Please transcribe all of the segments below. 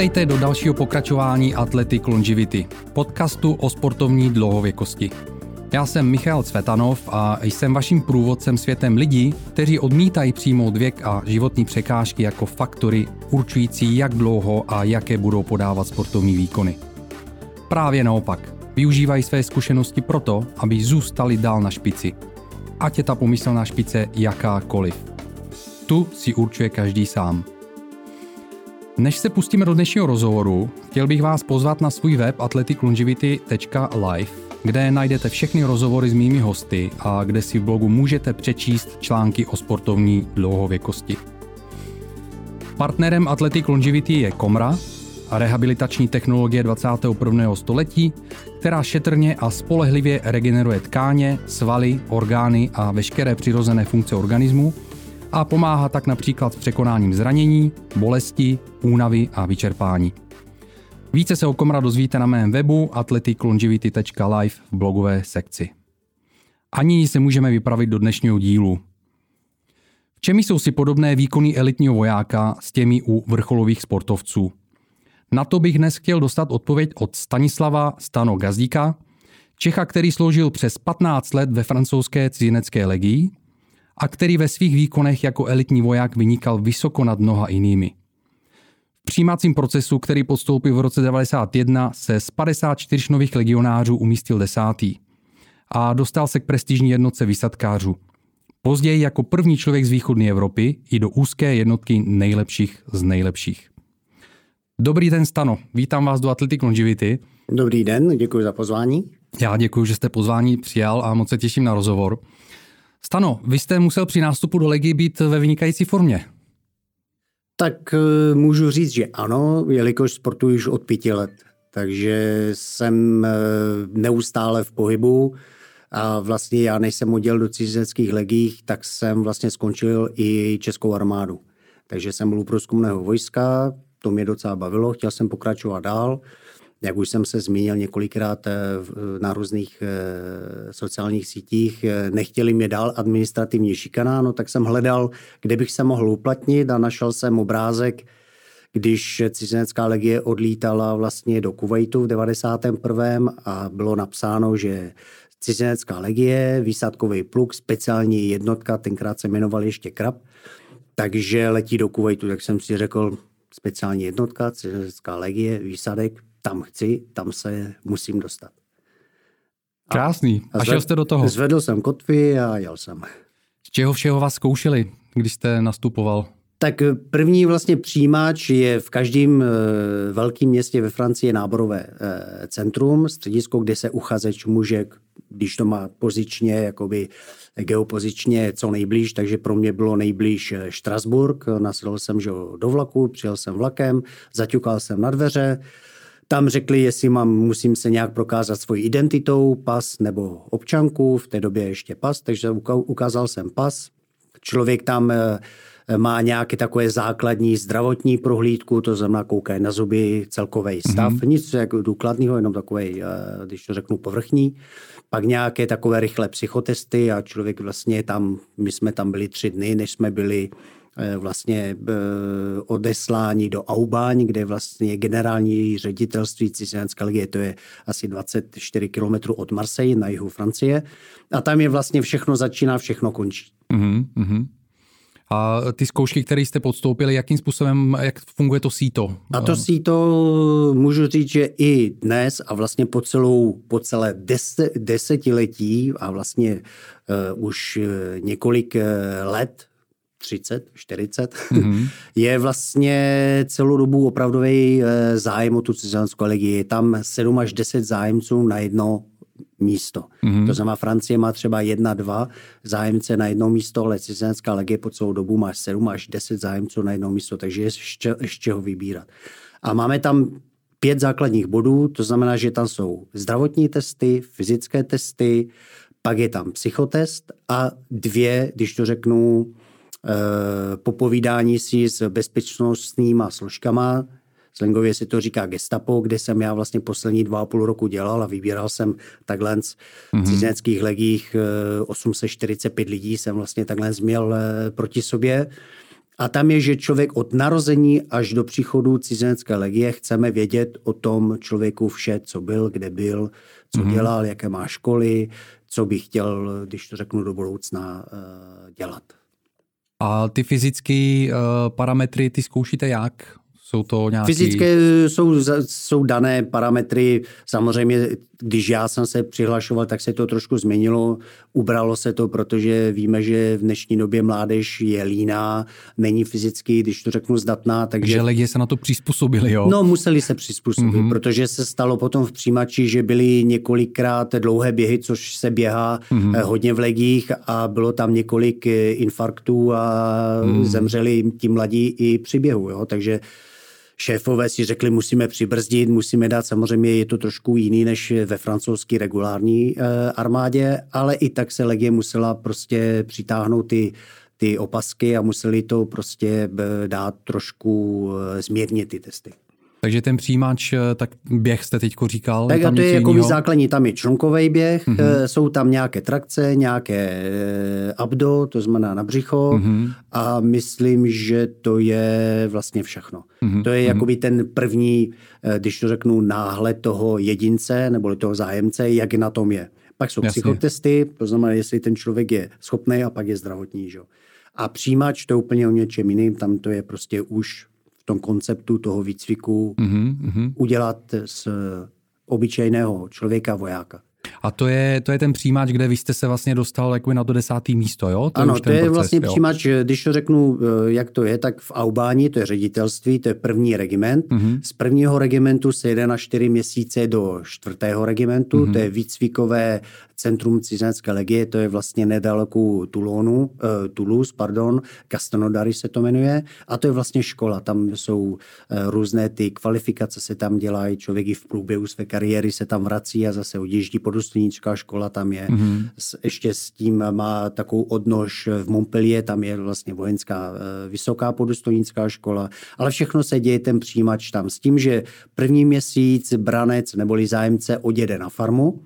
Vítejte do dalšího pokračování Athletic Longevity, podcastu o sportovní dlouhověkosti. Já jsem Michal Cvetanov a jsem vaším průvodcem světem lidí, kteří odmítají přijmout věk a životní překážky jako faktory určující, jak dlouho a jaké budou podávat sportovní výkony. Právě naopak, využívají své zkušenosti proto, aby zůstali dál na špici. Ať je ta pomyslná špice jakákoliv. Tu si určuje každý sám. Než se pustíme do dnešního rozhovoru, chtěl bych vás pozvat na svůj web athleticlongevity.live, kde najdete všechny rozhovory s mými hosty a kde si v blogu můžete přečíst články o sportovní dlouhověkosti. Partnerem Athletic Longevity je Komra, a rehabilitační technologie 21. století, která šetrně a spolehlivě regeneruje tkáně, svaly, orgány a veškeré přirozené funkce organismu a pomáhá tak například s překonáním zranění, bolesti, únavy a vyčerpání. Více se o Komra dozvíte na mém webu athleticlongevity.live v blogové sekci. Ani se můžeme vypravit do dnešního dílu. V čem jsou si podobné výkony elitního vojáka s těmi u vrcholových sportovců? Na to bych dnes chtěl dostat odpověď od Stanislava Stano Gazdíka, Čecha, který sloužil přes 15 let ve francouzské cizinecké legii a který ve svých výkonech jako elitní voják vynikal vysoko nad mnoha jinými. V přijímacím procesu, který podstoupil v roce 1991, se z 54 nových legionářů umístil desátý a dostal se k prestižní jednotce výsadkářů. Později jako první člověk z východní Evropy i do úzké jednotky nejlepších z nejlepších. Dobrý den, Stano. Vítám vás do Athletic Longevity. Dobrý den, děkuji za pozvání. Já děkuji, že jste pozvání přijal a moc se těším na rozhovor. Stano, vy jste musel při nástupu do Legy být ve vynikající formě. Tak eh, můžu říct, že ano, jelikož sportuji už od pěti let. Takže jsem eh, neustále v pohybu a vlastně já, než jsem odděl do cizineckých legích, tak jsem vlastně skončil i českou armádu. Takže jsem byl u průzkumného vojska, to mě docela bavilo, chtěl jsem pokračovat dál. Jak už jsem se zmínil několikrát eh, na různých eh, sociálních sítích, eh, nechtěli mě dál administrativně šikaná, no tak jsem hledal, kde bych se mohl uplatnit a našel jsem obrázek, když cizinecká legie odlítala vlastně do Kuwaitu v 91. a bylo napsáno, že cizinecká legie, výsadkový pluk, speciální jednotka, tenkrát se jmenoval ještě Krab, takže letí do Kuwaitu, tak jsem si řekl, speciální jednotka, cizinecká legie, výsadek, tam chci, tam se musím dostat. Krásný. A, a šel jste do toho? Zvedl jsem kotvy a jel jsem. Z čeho všeho vás zkoušeli, když jste nastupoval? Tak první vlastně přijímač je v každém eh, velkém městě ve Francii náborové eh, centrum, středisko, kde se uchazeč může, když to má pozičně, jakoby geopozičně co nejblíž, takže pro mě bylo nejblíž eh, Štrasburg. Nasedl jsem že do vlaku, přijel jsem vlakem, zaťukal jsem na dveře, tam řekli, jestli mám, musím se nějak prokázat svojí identitou, pas nebo občanku, v té době ještě pas, takže ukázal jsem pas. Člověk tam má nějaké takové základní zdravotní prohlídku, to znamená koukají na zuby, celkový stav, mm-hmm. nic jako důkladného, jenom takový, eh, když to řeknu, povrchní. Pak nějaké takové rychlé psychotesty a člověk vlastně tam, my jsme tam byli tři dny, než jsme byli eh, vlastně eh, odesláni do Aubáň, kde vlastně generální ředitelství cizinecké legie, to je asi 24 kilometrů od Marseille na jihu Francie. A tam je vlastně všechno začíná, všechno končí. Mm-hmm. A ty zkoušky, které jste podstoupili, jakým způsobem, jak funguje to síto? A to síto můžu říct, že i dnes a vlastně po, celou, po celé deset, desetiletí a vlastně uh, už několik uh, let, 30, 40, mm-hmm. je vlastně celou dobu opravdový zájem o tu cizinskou legii. Je tam 7 až 10 zájemců na jedno místo. Mm-hmm. To znamená, Francie má třeba jedna, dva zájemce na jedno místo, ale cizinecká legie po celou dobu má sedm až deset zájemců na jedno místo, takže je ještě, ještě ho vybírat. A máme tam pět základních bodů, to znamená, že tam jsou zdravotní testy, fyzické testy, pak je tam psychotest a dvě, když to řeknu, eh, popovídání si s bezpečnostníma složkama, Slangově se to říká gestapo, kde jsem já vlastně poslední dva a půl roku dělal a vybíral jsem takhle z mm-hmm. cizineckých legích 845 eh, lidí jsem vlastně takhle změl eh, proti sobě A tam je, že člověk od narození až do příchodu cizinecké legie chceme vědět o tom člověku vše, co byl, kde byl, co mm-hmm. dělal, jaké má školy, co by chtěl, když to řeknu do budoucna, dělat. A ty fyzické uh, parametry, ty zkoušíte jak? Jsou to nějaké... Fyzické jsou, jsou dané parametry. Samozřejmě, když já jsem se přihlašoval, tak se to trošku změnilo. Ubralo se to, protože víme, že v dnešní době mládež je líná, není fyzicky, když to řeknu, zdatná. Takže že legie se na to přizpůsobili, jo? No, museli se přizpůsobit, mm-hmm. protože se stalo potom v přijímači, že byly několikrát dlouhé běhy, což se běhá mm-hmm. hodně v legích a bylo tam několik eh, infarktů a mm-hmm. zemřeli ti mladí i při běhu, jo? takže šéfové si řekli, musíme přibrzdit, musíme dát, samozřejmě je to trošku jiný než ve francouzské regulární eh, armádě, ale i tak se legie musela prostě přitáhnout ty ty opasky a museli to prostě eh, dát trošku eh, zmírnit ty testy. Takže ten přijímač, eh, tak běh jste teď říkal. Tak a to je jako základní, tam je člunkový běh, mm-hmm. jsou tam nějaké trakce, nějaké abdo, to znamená na břicho mm-hmm. a myslím, že to je vlastně všechno. Mm-hmm. To je mm-hmm. jakoby ten první, když to řeknu, náhled toho jedince nebo toho zájemce, jak na tom je. Pak jsou Jasně. psychotesty, to znamená, jestli ten člověk je schopný a pak je zdravotní. Že? A přijímač to je úplně o něčem jiným, tam to je prostě už tom konceptu toho výcviku mm-hmm. udělat z obyčejného člověka vojáka. A to je, to je ten přijímač, kde vy jste se vlastně dostal jako na to desátý místo, jo? To ano, je to je proces, vlastně jo? přijímač, když to řeknu, eh, jak to je, tak v Aubáni, to je ředitelství, to je první regiment. Mm-hmm. Z prvního regimentu se jede na čtyři měsíce do čtvrtého regimentu, mm-hmm. to je výcvikové centrum cizinecké legie, to je vlastně nedaleko Toulonu, uh, Toulouse, pardon, Castelnaudary se to jmenuje, a to je vlastně škola, tam jsou uh, různé ty kvalifikace se tam dělají, člověk i v průběhu své kariéry se tam vrací a zase odjíždí, podůstojnická škola tam je, mm-hmm. S, ještě s tím má takovou odnož v Montpellier, tam je vlastně vojenská uh, vysoká podůstojnická škola, ale všechno se děje ten přijímač tam. S tím, že první měsíc branec neboli zájemce odjede na farmu,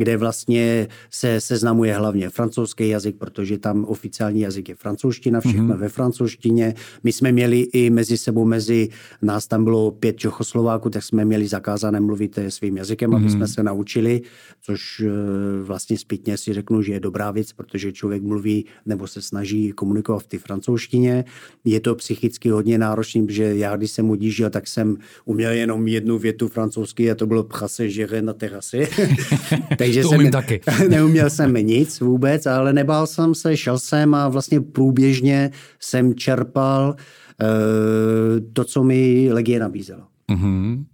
kde vlastně se seznamuje hlavně francouzský jazyk, protože tam oficiální jazyk je francouzština, všechno mm-hmm. ve francouzštině. My jsme měli i mezi sebou, mezi nás tam bylo pět Čechoslováků, tak jsme měli zakázané mluvit svým jazykem, mm-hmm. aby mhm. jsme se naučili, což eh, vlastně zpětně si řeknu, že je dobrá věc, protože člověk mluví nebo se snaží komunikovat v té francouzštině. Je to psychicky hodně náročný, protože já, když jsem odjížděl, tak jsem uměl jenom jednu větu francouzsky a to bylo prase, že na terase. Takže to jsem, umím taky. neuměl jsem nic vůbec, ale nebál jsem se, šel jsem a vlastně průběžně jsem čerpal uh, to, co mi Legie nabízela. Mm-hmm.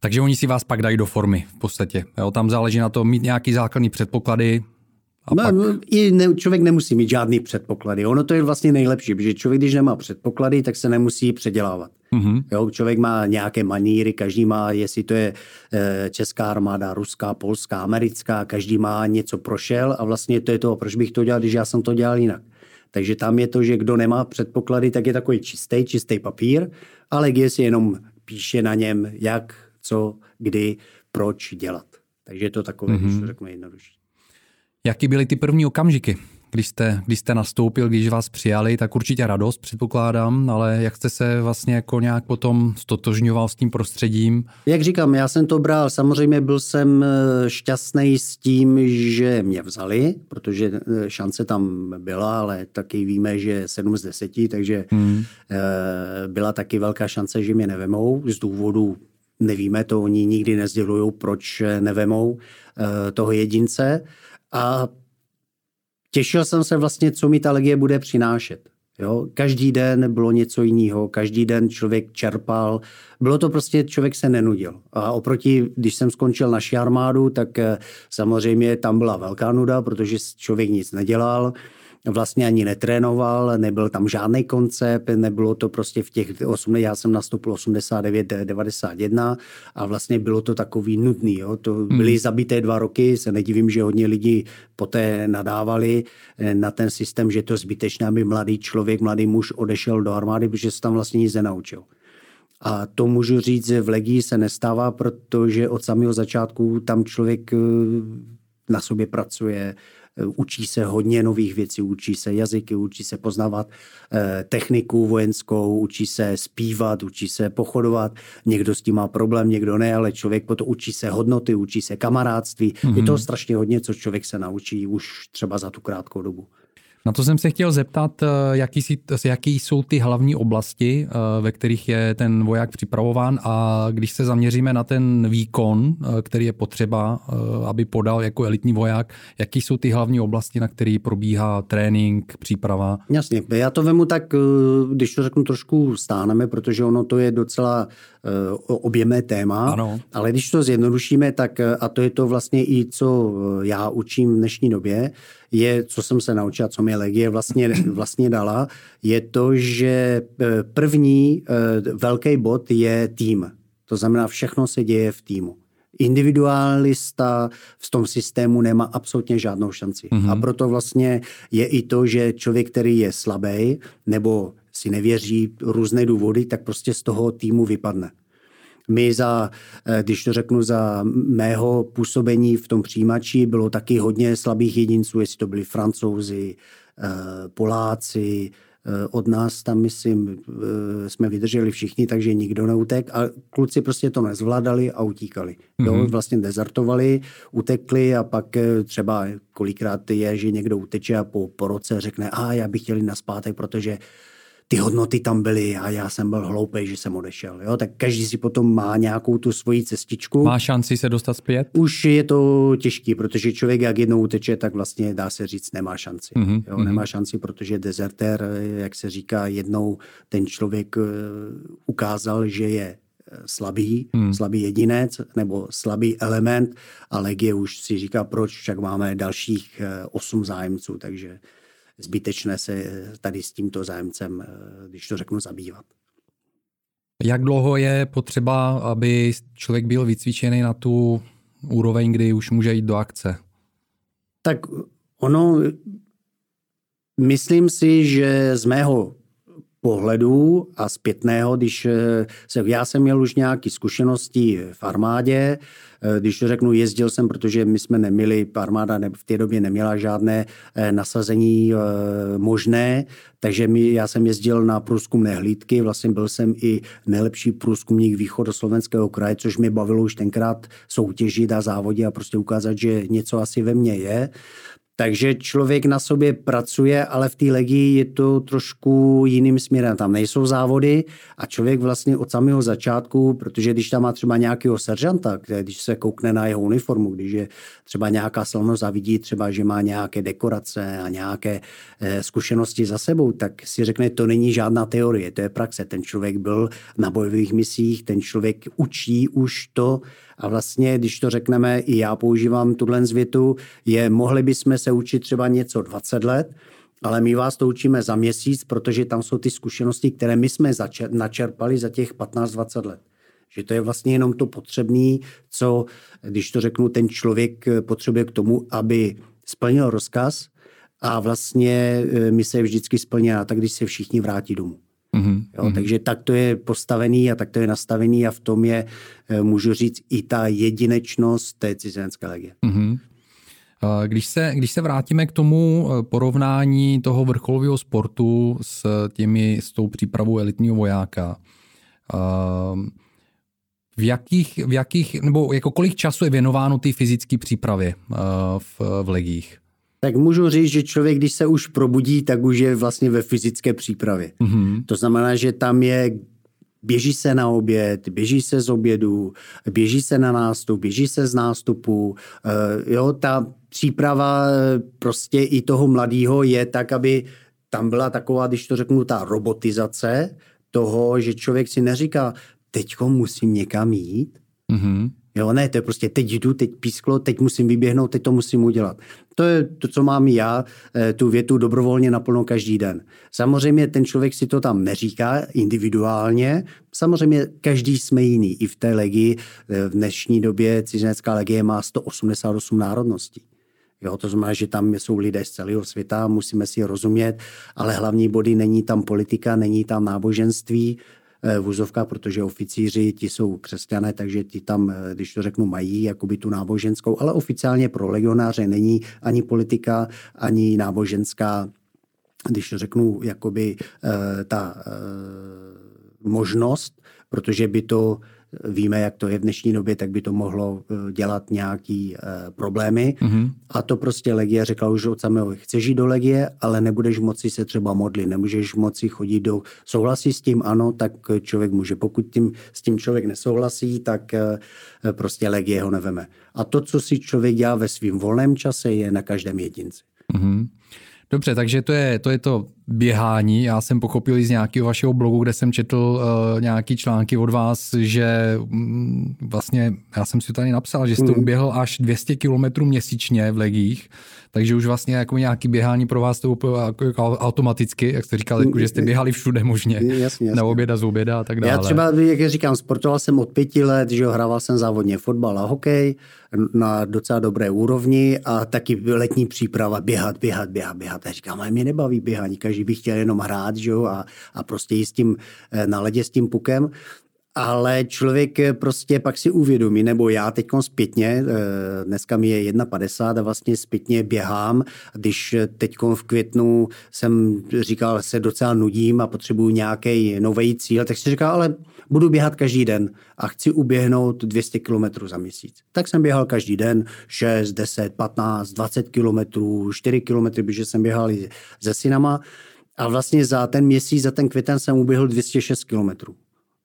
Takže oni si vás pak dají do formy v podstatě. Jo, tam záleží na to mít nějaký základní předpoklady, a no, pak... i ne, člověk nemusí mít žádný předpoklady. Ono to je vlastně nejlepší, protože člověk, když nemá předpoklady, tak se nemusí předělávat. Mm-hmm. Jo, člověk má nějaké maníry, každý má, jestli to je e, česká armáda, ruská, polská, americká, každý má něco prošel a vlastně to je to, proč bych to dělal, když já jsem to dělal jinak. Takže tam je to, že kdo nemá předpoklady, tak je takový čistý, čistý papír, ale je si jenom píše na něm, jak, co, kdy, proč dělat. Takže je to takové, mm-hmm. když to mhm. řeknu jednodušší. Jaký byly ty první okamžiky, když jste, když jste nastoupil, když vás přijali, tak určitě radost předpokládám, ale jak jste se vlastně jako nějak potom stotožňoval s tím prostředím? Jak říkám, já jsem to bral, samozřejmě byl jsem eh, šťastný s tím, že mě vzali, protože eh, šance tam byla, ale taky víme, že 7 z 10, takže hmm. Eh, byla taky velká šance, že mě nevemou z důvodu nevíme, to oni nikdy nezdělují, proč nevemou toho jedince. A těšil jsem se vlastně, co mi ta legie bude přinášet. Jo? Každý den bylo něco jiného, každý den člověk čerpal. Bylo to prostě, člověk se nenudil. A oproti, když jsem skončil naši armádu, tak eh, samozřejmě tam byla velká nuda, protože člověk nic nedělal vlastně ani netrénoval, nebyl tam žádný koncept, nebylo to prostě v těch 8, já jsem nastoupil 89, 91 a vlastně bylo to takový nutný. Jo. To hmm. byly hmm. zabité dva roky, se nedivím, že hodně lidí poté nadávali eh, na ten systém, že to zbytečné, aby mladý člověk, mladý muž odešel do armády, protože se tam vlastně nic nenaučil. A to můžu říct, že v Legii se nestává, protože od samého začátku tam člověk eh, na sobě pracuje, učí se hodně nových věcí, učí se jazyky, učí se poznávat eh, techniku vojenskou, učí se zpívat, učí se pochodovat. Někdo s tím má problém, někdo ne, ale člověk potom učí se hodnoty, učí se kamarádství. Mm-hmm. Je to strašně hodně, co člověk se naučí už třeba za tu krátkou dobu. Na to jsem se chtěl zeptat, eh, jaký, si, jaký jsou ty hlavní oblasti, eh, ve kterých je ten voják připravován a když se zaměříme na ten výkon, eh, který je potřeba, aby podal jako elitní voják, jaký jsou ty hlavní oblasti, na který probíhá trénink, příprava? Jasně, já to vemu tak, když to řeknu trošku stáneme, protože ono to je docela objemné téma, ano. ale když to zjednodušíme, tak a to je to vlastně i co já učím v dnešní době, je, co jsem se naučil, co mi Legie vlastně, vlastně dala, je to, že eh, první eh, velký bod je tým. To znamená, všechno se děje v týmu. Individualista v tom systému nemá absolutně žádnou šanci. Mm-hmm. A proto vlastně je i to, že člověk, který je slabý nebo si nevěří různé důvody, tak prostě z toho týmu vypadne. My za, eh, když to řeknu, za mého působení v tom přijímači bylo taky hodně slabých jedinců, jestli to byli francouzi, eh, Poláci, eh, od nás tam, myslím, jsme vydrželi všichni, takže nikdo neutek a kluci prostě to nezvládali a utíkali. Mm-hmm. Jo, mhm. vlastně dezertovali, utekli a pak třeba kolikrát je, že někdo uteče a po, po roce řekne, a já bych chtěl jít na zpátek, protože ty hodnoty tam byly a já jsem byl hloupý, že jsem odešel. Jo? Tak každý si potom má nějakou tu svoji cestičku. Má šanci se dostat zpět? Už je to těžký, protože člověk, jak jednou uteče, tak vlastně dá se říct, nemá šanci. Mm-hmm. Jo? Mhm. Nemá šanci, protože dezertér, jak se říká, jednou ten člověk eh, ukázal, že je eh, slabý, hmm. slabý jedinec nebo slabý element a Legie už si říká, proč však máme dalších eh, osm zájemců, takže zbytečné se tady s tímto zájemcem, eh, když to řeknu, zabývat. Jak dlouho je potřeba, aby člověk byl vycvičený na tu úroveň, kdy už může jít do akce? Tak ono, myslím si, že z mého pohledu a zpětného, když eh, se, já jsem měl už nějaké zkušenosti v armádě, eh, když to řeknu, jezdil jsem, protože my jsme neměli, armáda v té době neměla žádné eh, nasazení možné, takže my, já jsem jezdil na průzkumné hlídky, vlastně byl jsem i nejlepší průzkumník slovenského kraje, což mi bavilo už tenkrát soutěžit a závodit a prostě ukázat, že něco asi ve mně je. Takže člověk na sobě pracuje, ale v té legii je to trošku jiným směrem. Tam nejsou závody a člověk vlastně od samého začátku, protože když tam má třeba nějakého seržanta, když se koukne na jeho uniformu, když je třeba nějaká slavnost a vidí třeba, že má nějaké dekorace a nějaké eh, zkušenosti za sebou, tak si řekne, to není žádná teorie, to je praxe. Ten člověk byl na bojových misích, ten člověk učí už to, a vlastně, když to řekneme, i já používám tuhle zvětu, je, mohli bychom se učit třeba něco 20 let, ale my vás to učíme za měsíc, protože tam jsou ty zkušenosti, které my jsme začer- načerpali za těch 15-20 let. Že to je vlastně jenom to potřebné, co, když to řeknu, ten člověk potřebuje k tomu, aby splnil rozkaz a vlastně e, my se vždycky splní a tak, když se všichni vrátí domů. Mm-hmm. Jo, takže tak to je postavený a tak to je nastavený a v tom je, eh, můžu říct, i ta jedinečnost té cizinecké legie. Mm-hmm. Když se, když se vrátíme k tomu eh, porovnání toho vrcholového sportu s, těmi, s tou přípravou elitního vojáka, v jakých, v jakých, nebo jako kolik času je věnováno té fyzické přípravě v, v legích? Tak můžu říct, že člověk, když se už probudí, tak už je vlastně ve fyzické přípravě. Mm-hmm. To znamená, že tam je běží se na oběd, běží se z obědu, běží se na nástup, běží se z nástupu. Uh, jo, ta příprava eh, prostě i toho mladého je tak, aby tam byla taková, když to řeknu, ta robotizace toho, že člověk si neříká, teďko musím někam jít, mm-hmm. Jo, ne, to je prostě teď jdu, teď písklo, teď musím vyběhnout, teď to musím udělat. To je to, co mám já, eh, tu větu dobrovolně naplno každý den. Samozřejmě ten člověk si to tam neříká individuálně, samozřejmě každý jsme jiný. I v té legii eh, v dnešní době cizinecká legie má 188 národností. Jo, to znamená, že tam jsou lidé z celého světa, musíme si rozumět, ale hlavní body není tam politika, není tam náboženství, v úzovkách, protože oficíři ti jsou křesťané, takže ti tam, když to řeknu, mají jakoby tu náboženskou, ale oficiálně pro legionáře není ani politika, ani náboženská když řeknu, jakoby ta možnost, protože by to víme, jak to je v dnešní době, tak by to mohlo eh, dělat nějaký uh, problémy. Mm-hmm. A to prostě Legie řekla už od samého, chceš jít do Legie, ale nebudeš moci se třeba modlit, nemůžeš moci chodit do... Souhlasí s tím, ano, tak člověk může. Pokud tím, s tím člověk nesouhlasí, tak uh, prostě Legie ho neveme. A to, co si člověk dělá ve svém volném čase, je na každém jedinci. Mm-hmm. Dobře, takže to je, to je to běhání. Já jsem pochopil z nějakého vašeho blogu, kde jsem četl uh, nějaký články od vás, že um, vlastně, já jsem si tady napsal, že jste mm. uběhl až 200 km měsíčně v legích, takže už vlastně jako nějaký běhání pro vás to úplně jako, jako automaticky, jak jste říkal, jako, že jste běhali všude možně, jasně, jasně. na oběda, z oběda a tak dále. Já třeba, jak říkám, sportoval jsem od pěti let, že hrával jsem závodně fotbal a hokej na docela dobré úrovni a taky letní příprava, běhat, běhat, běhat, běhat. Já říkám, ale mě nebaví běhání, každý by chtěl jenom hrát, že jo, a, a prostě jít s tím eh, na ledě s tím pukem ale člověk eh, prostě pak si uvědomí, nebo já teď zpětně, eh, dneska mi je 1,50 a vlastně zpětně běhám, když teď v květnu jsem říkal, se docela nudím a potřebuju nějaký nový cíl, tak si říkal, ale budu běhat každý den a chci uběhnout 200 km za měsíc. Tak jsem běhal každý den 6, 10, 15, 20 km, 4 km, protože jsem běhal se synama a vlastně za ten měsíc, za ten květen jsem uběhl 206 kilometrů.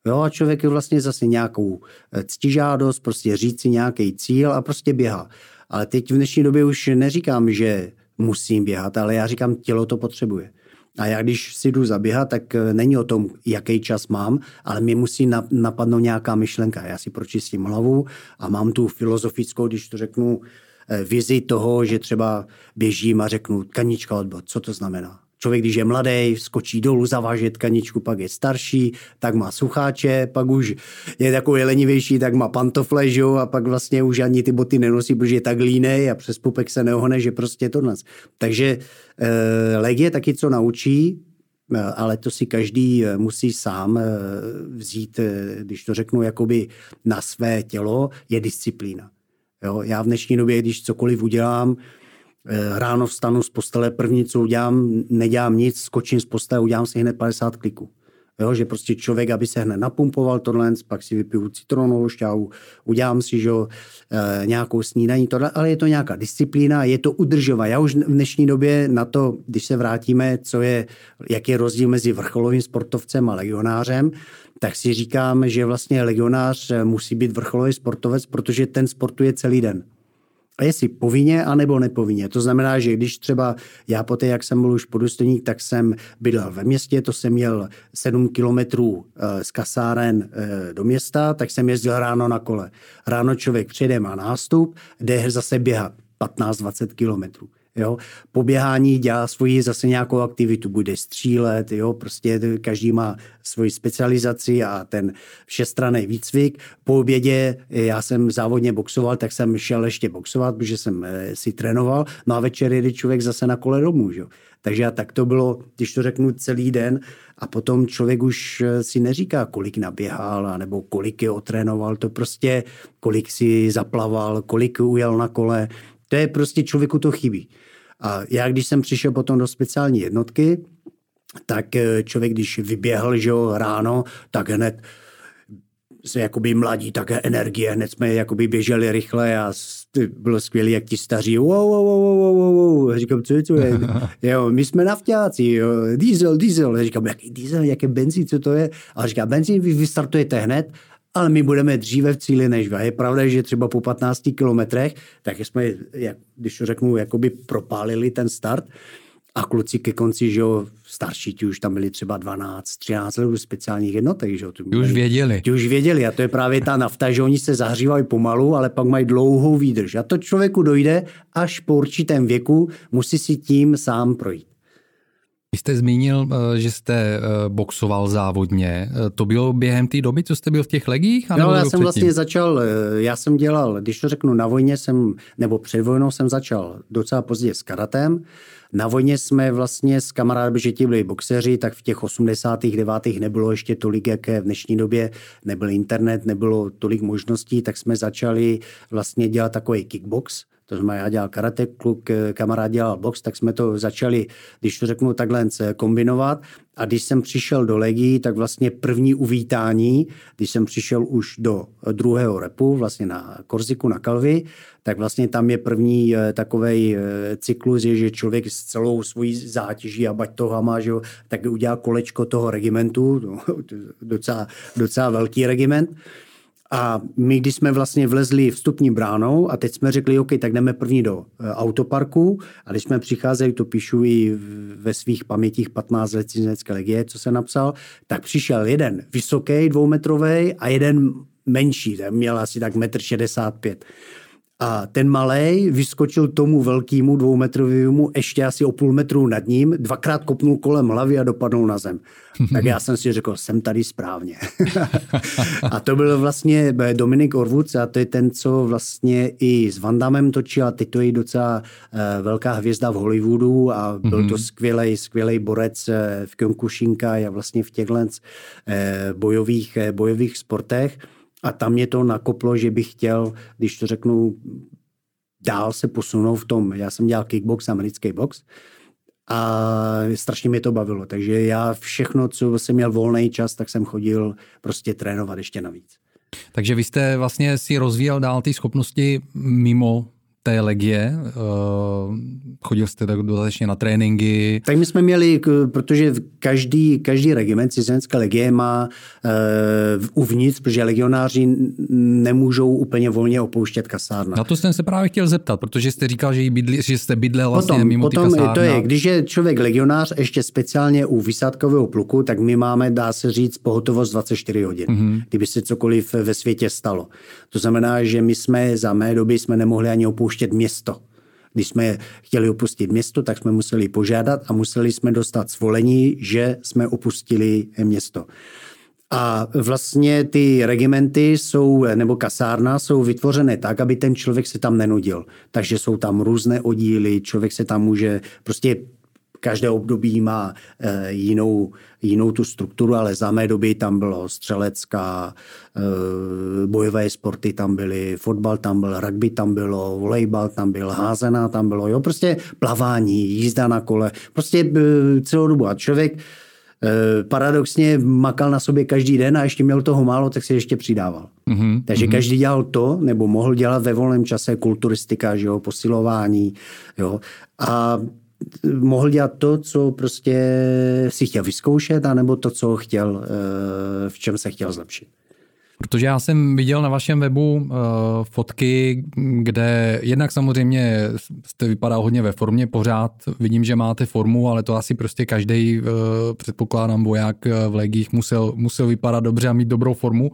Jo, a člověk je vlastně zase nějakou eh, ctižádost, prostě říct si nějaký cíl a prostě běhá. Ale teď v dnešní době už neříkám, že musím běhat, ale já říkám, tělo to potřebuje. A já když si jdu zaběhat, tak eh, není o tom, jaký čas mám, ale mi musí napadnout nějaká myšlenka. Já si pročistím hlavu a mám tu filozofickou, když to řeknu, eh, vizi toho, že třeba běžím a řeknu kanička odbod. Co to znamená? Člověk, když je mladý, skočí dolů, zaváže tkaničku, pak je starší, tak má sucháče, pak už je takový lenivější, tak má pantofle, že? a pak vlastně už ani ty boty nenosí, protože je tak línej a přes pupek se neohne, že prostě to nás. Takže e, legie taky co naučí, eh, ale to si každý eh, musí sám vzít, když to řeknu, jakoby na své tělo, je disciplína. Jo? Já v dnešní době, když cokoliv udělám, Eh, ráno vstanu z postele, první, co udělám, nedělám nic, skočím z postele, udělám si hned 50 kliků. Jo, že prostě člověk, aby se hned napumpoval tohle, pak si vypiju citronovou šťávu, udělám si že, e, nějakou snídaní, tohle, ale je to nějaká disciplína, je to udržovat. Já už v dnešní době na to, když se vrátíme, co je, jaký je rozdíl mezi vrcholovým sportovcem a legionářem, tak si říkám, že vlastně legionář musí být vrcholový sportovec, protože ten sportuje celý den. A jestli povinně, anebo nepovinně. To znamená, že když třeba já poté, jak jsem byl už podůstojník, tak jsem bydlel ve městě, to jsem měl 7 kilometrů eh, z kasáren eh, do města, tak jsem jezdil ráno na kole. Ráno člověk přijde, má nástup, jde zase běhat 15-20 kilometrů. Jo? Poběhání dělá svoji zase nějakou aktivitu, bude střílet, jo? prostě každý má svoji specializaci a ten všestranný výcvik. Po obědě já jsem závodně boxoval, tak jsem šel ještě boxovat, protože jsem eh, si trénoval, no a večer jede člověk zase na kole domů. Jo? Takže a tak to bylo, když to řeknu, celý den a potom člověk už eh, si neříká, kolik naběhal, nebo kolik je otrénoval, to prostě, kolik si zaplaval, kolik ujel na kole, to je prostě člověku to chybí. A já, když jsem přišel potom do speciální jednotky, tak eh, člověk, když vyběhl že jo, ráno, tak hned se jakoby mladí, také energie, hned jsme jakoby běželi rychle a bylo skvělé, jak ti staří, wow, wow, wow, wow, wow, wow. Říkám, co je, co je? jo, my jsme nafťáci, jo, diesel, diesel. Říkám, jaký diesel, jaké benzín, co to je? A říká, benzín vy vystartujete hned ale my budeme dříve v cíli než vy. Je pravda, že třeba po 15 kilometrech, tak jsme, jak, když to řeknu, jakoby propálili ten start a kluci ke konci, že jo, starší, ti už tam byli třeba 12, 13 let speciálních jednotek, že jo. Ti už věděli. Ti už věděli a to je právě ta nafta, že oni se zahřívají pomalu, ale pak mají dlouhou výdrž. A to člověku dojde až po určitém věku, musí si tím sám projít. Vy jste zmínil, eh, že jste eh, boxoval závodně. Eh, to bylo během té doby, co jste byl v těch legích? No, já jsem předtím? vlastně začal, já jsem dělal, když to řeknu, na vojně jsem, nebo před vojnou jsem začal docela pozdě s karatem. Na vojně jsme vlastně s kamarády, že ti byli boxeři, tak v těch 80. 9. nebylo ještě tolik, jak v dnešní době. Nebyl internet, nebylo tolik možností, tak jsme začali vlastně dělat takový kickbox, to znamená, já dělal karate, kluk, eh, kamarád dělal box, tak jsme to začali, když to řeknu takhle, kombinovat. A když jsem přišel do Legii, tak vlastně první uvítání, když jsem přišel už do druhého repu, vlastně na Korziku, na Kalvi, tak vlastně tam je první eh, takový eh, cyklus, je, že člověk s celou svojí zátěží a bať toho má, že tak udělá kolečko toho regimentu, docela, docela velký regiment. A my, když jsme vlastně vlezli vstupní bránou a teď jsme řekli, OK, tak jdeme první do e, autoparku a když jsme přicházeli, to píšu i ve svých pamětích 15 let cizinecké legie, co se napsal, tak přišel jeden vysoký, dvoumetrový a jeden menší, ten měl asi tak 1,65 m. A ten malý vyskočil tomu velkému dvoumetrovému ještě asi o půl metru nad ním, dvakrát kopnul kolem hlavy a dopadnul na zem. tak já jsem si řekl, jsem tady správně. a to byl vlastně Dominik Orvuc a to je ten, co vlastně i s Vandamem točil a teď to je docela uh, velká hvězda v Hollywoodu a byl to mhm. skvělý, skvělý borec uh, v Kyokushinkai a vlastně v těchto bojových, bojových sportech. A tam mě to nakoplo, že bych chtěl, když to řeknu, dál se posunout v tom. Já jsem dělal kickbox, americký box a strašně mě to bavilo. Takže já všechno, co jsem měl volný čas, tak jsem chodil prostě trénovat ještě navíc. Takže vy jste vlastně si rozvíjel dál ty schopnosti mimo té legie? Uh, chodil jste tak dodatečně na tréninky? Tak my jsme měli, protože každý, každý regiment cizinecké legie má uh, uvnitř, protože legionáři nemůžou úplně volně opouštět kasárna. Na to jsem se právě chtěl zeptat, protože jste říkal, že, bydli, že jste bydlel vlastně potom, mimo potom ty kasárna. to je, když je člověk legionář, ještě speciálně u vysádkového pluku, tak my máme, dá se říct, pohotovost 24 hodin, mm-hmm. kdyby se cokoliv ve světě stalo. To znamená, že my jsme za mé doby jsme nemohli ani opouštět město. Když jsme chtěli opustit město, tak jsme museli požádat a museli jsme dostat svolení, že jsme opustili město. A vlastně ty regimenty jsou, nebo kasárna jsou vytvořené tak, aby ten člověk se tam nenudil. Takže jsou tam různé oddíly, člověk se tam může prostě každé období má e, jinou, jinou tu strukturu, ale za mé doby tam bylo střelecká, e, bojové sporty tam byly, fotbal tam byl, rugby tam bylo, volejbal tam byl, házená tam bylo, jo, prostě plavání, jízda na kole, prostě e, celou dobu. A člověk paradoxně makal na sobě každý den a ještě měl toho málo, tak si ještě přidával. Mm-hmm. Takže mm-hmm. každý dělal to, nebo mohl dělat ve volném čase kulturistika, že jo, posilování, jo. A mohl dělat to, co prostě si chtěl vyzkoušet, anebo to, co chtěl, eh, v čem se chtěl zlepšit. Protože já jsem viděl na vašem webu uh, fotky, kde jednak samozřejmě jste vypadá hodně ve formě pořád. Vidím, že máte formu, ale to asi prostě každý, uh, předpokládám, voják v legích musel, musel vypadat dobře a mít dobrou formu.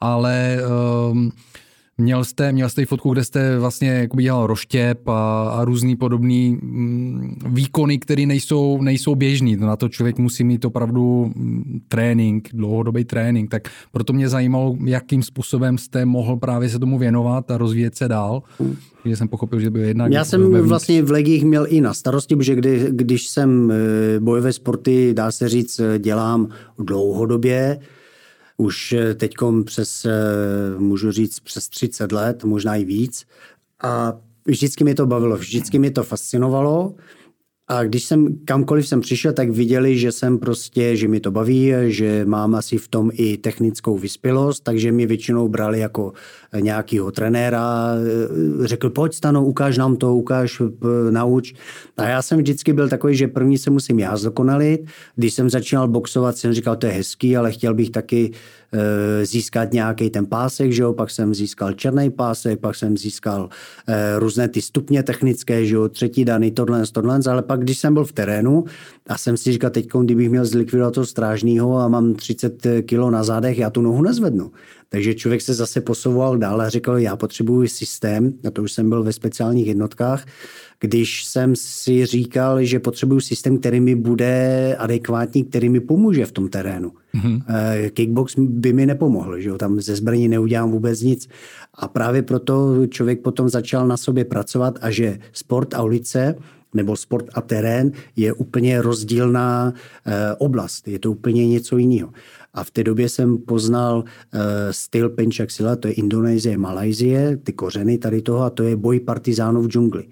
Ale uh, Měl jste, měl jste i fotku, kde jste vlastně jakoby dělal roštěp a, a různý podobný mm, výkony, které nejsou, nejsou běžný. Na to člověk musí mít opravdu mm, trénink, dlouhodobý trénink. Tak proto mě zajímalo, jakým způsobem jste mohl právě se tomu věnovat a rozvíjet se dál. Že jsem pochopil, že byl jednak... Já jsem vevnitř. vlastně v legích měl i na starosti, protože kdy, když jsem eh, bojové sporty, dá se říct, dělám dlouhodobě, už eh, teď přes, eh, můžu říct, přes 30 let, možná i víc. A vždycky mě to bavilo, vždycky mě to fascinovalo. A když jsem kamkoliv jsem přišel, tak viděli, že jsem prostě, že mi to baví, že mám asi v tom i technickou vyspělost, takže mě většinou brali jako nějakého trenéra, řekl, pojď stano, ukáž nám to, ukáž, nauč. A já jsem vždycky byl takový, že první se musím já zdokonalit. Když jsem začínal boxovat, jsem říkal, to je hezký, ale chtěl bych taky Eh, získat nějaký ten pásek, že jo? pak jsem získal černý pásek, pak jsem získal eh, různé ty stupně technické, že jo? třetí dany, tohle, tohle, ale pak když jsem byl v terénu a jsem si říkal, teď, kdybych měl zlikvidovat toho strážního a mám 30 kilo na zádech, já tu nohu nezvednu. Takže člověk se zase posouval dál a říkal, já potřebuji systém, a to už jsem byl ve speciálních jednotkách, když jsem si říkal, že potřebuji systém, který mi bude adekvátní, který mi pomůže v tom terénu. Mm-hmm. Kickbox by mi nepomohl, že jo? tam ze zbraní neudělám vůbec nic. A právě proto člověk potom začal na sobě pracovat a že sport a ulice nebo sport a terén je úplně rozdílná eh, oblast. Je to úplně něco jiného. A v té době jsem poznal uh, styl Penchaksila, to je Indonésie, Malajzie, ty kořeny tady toho a to je boj partizánů v džungli.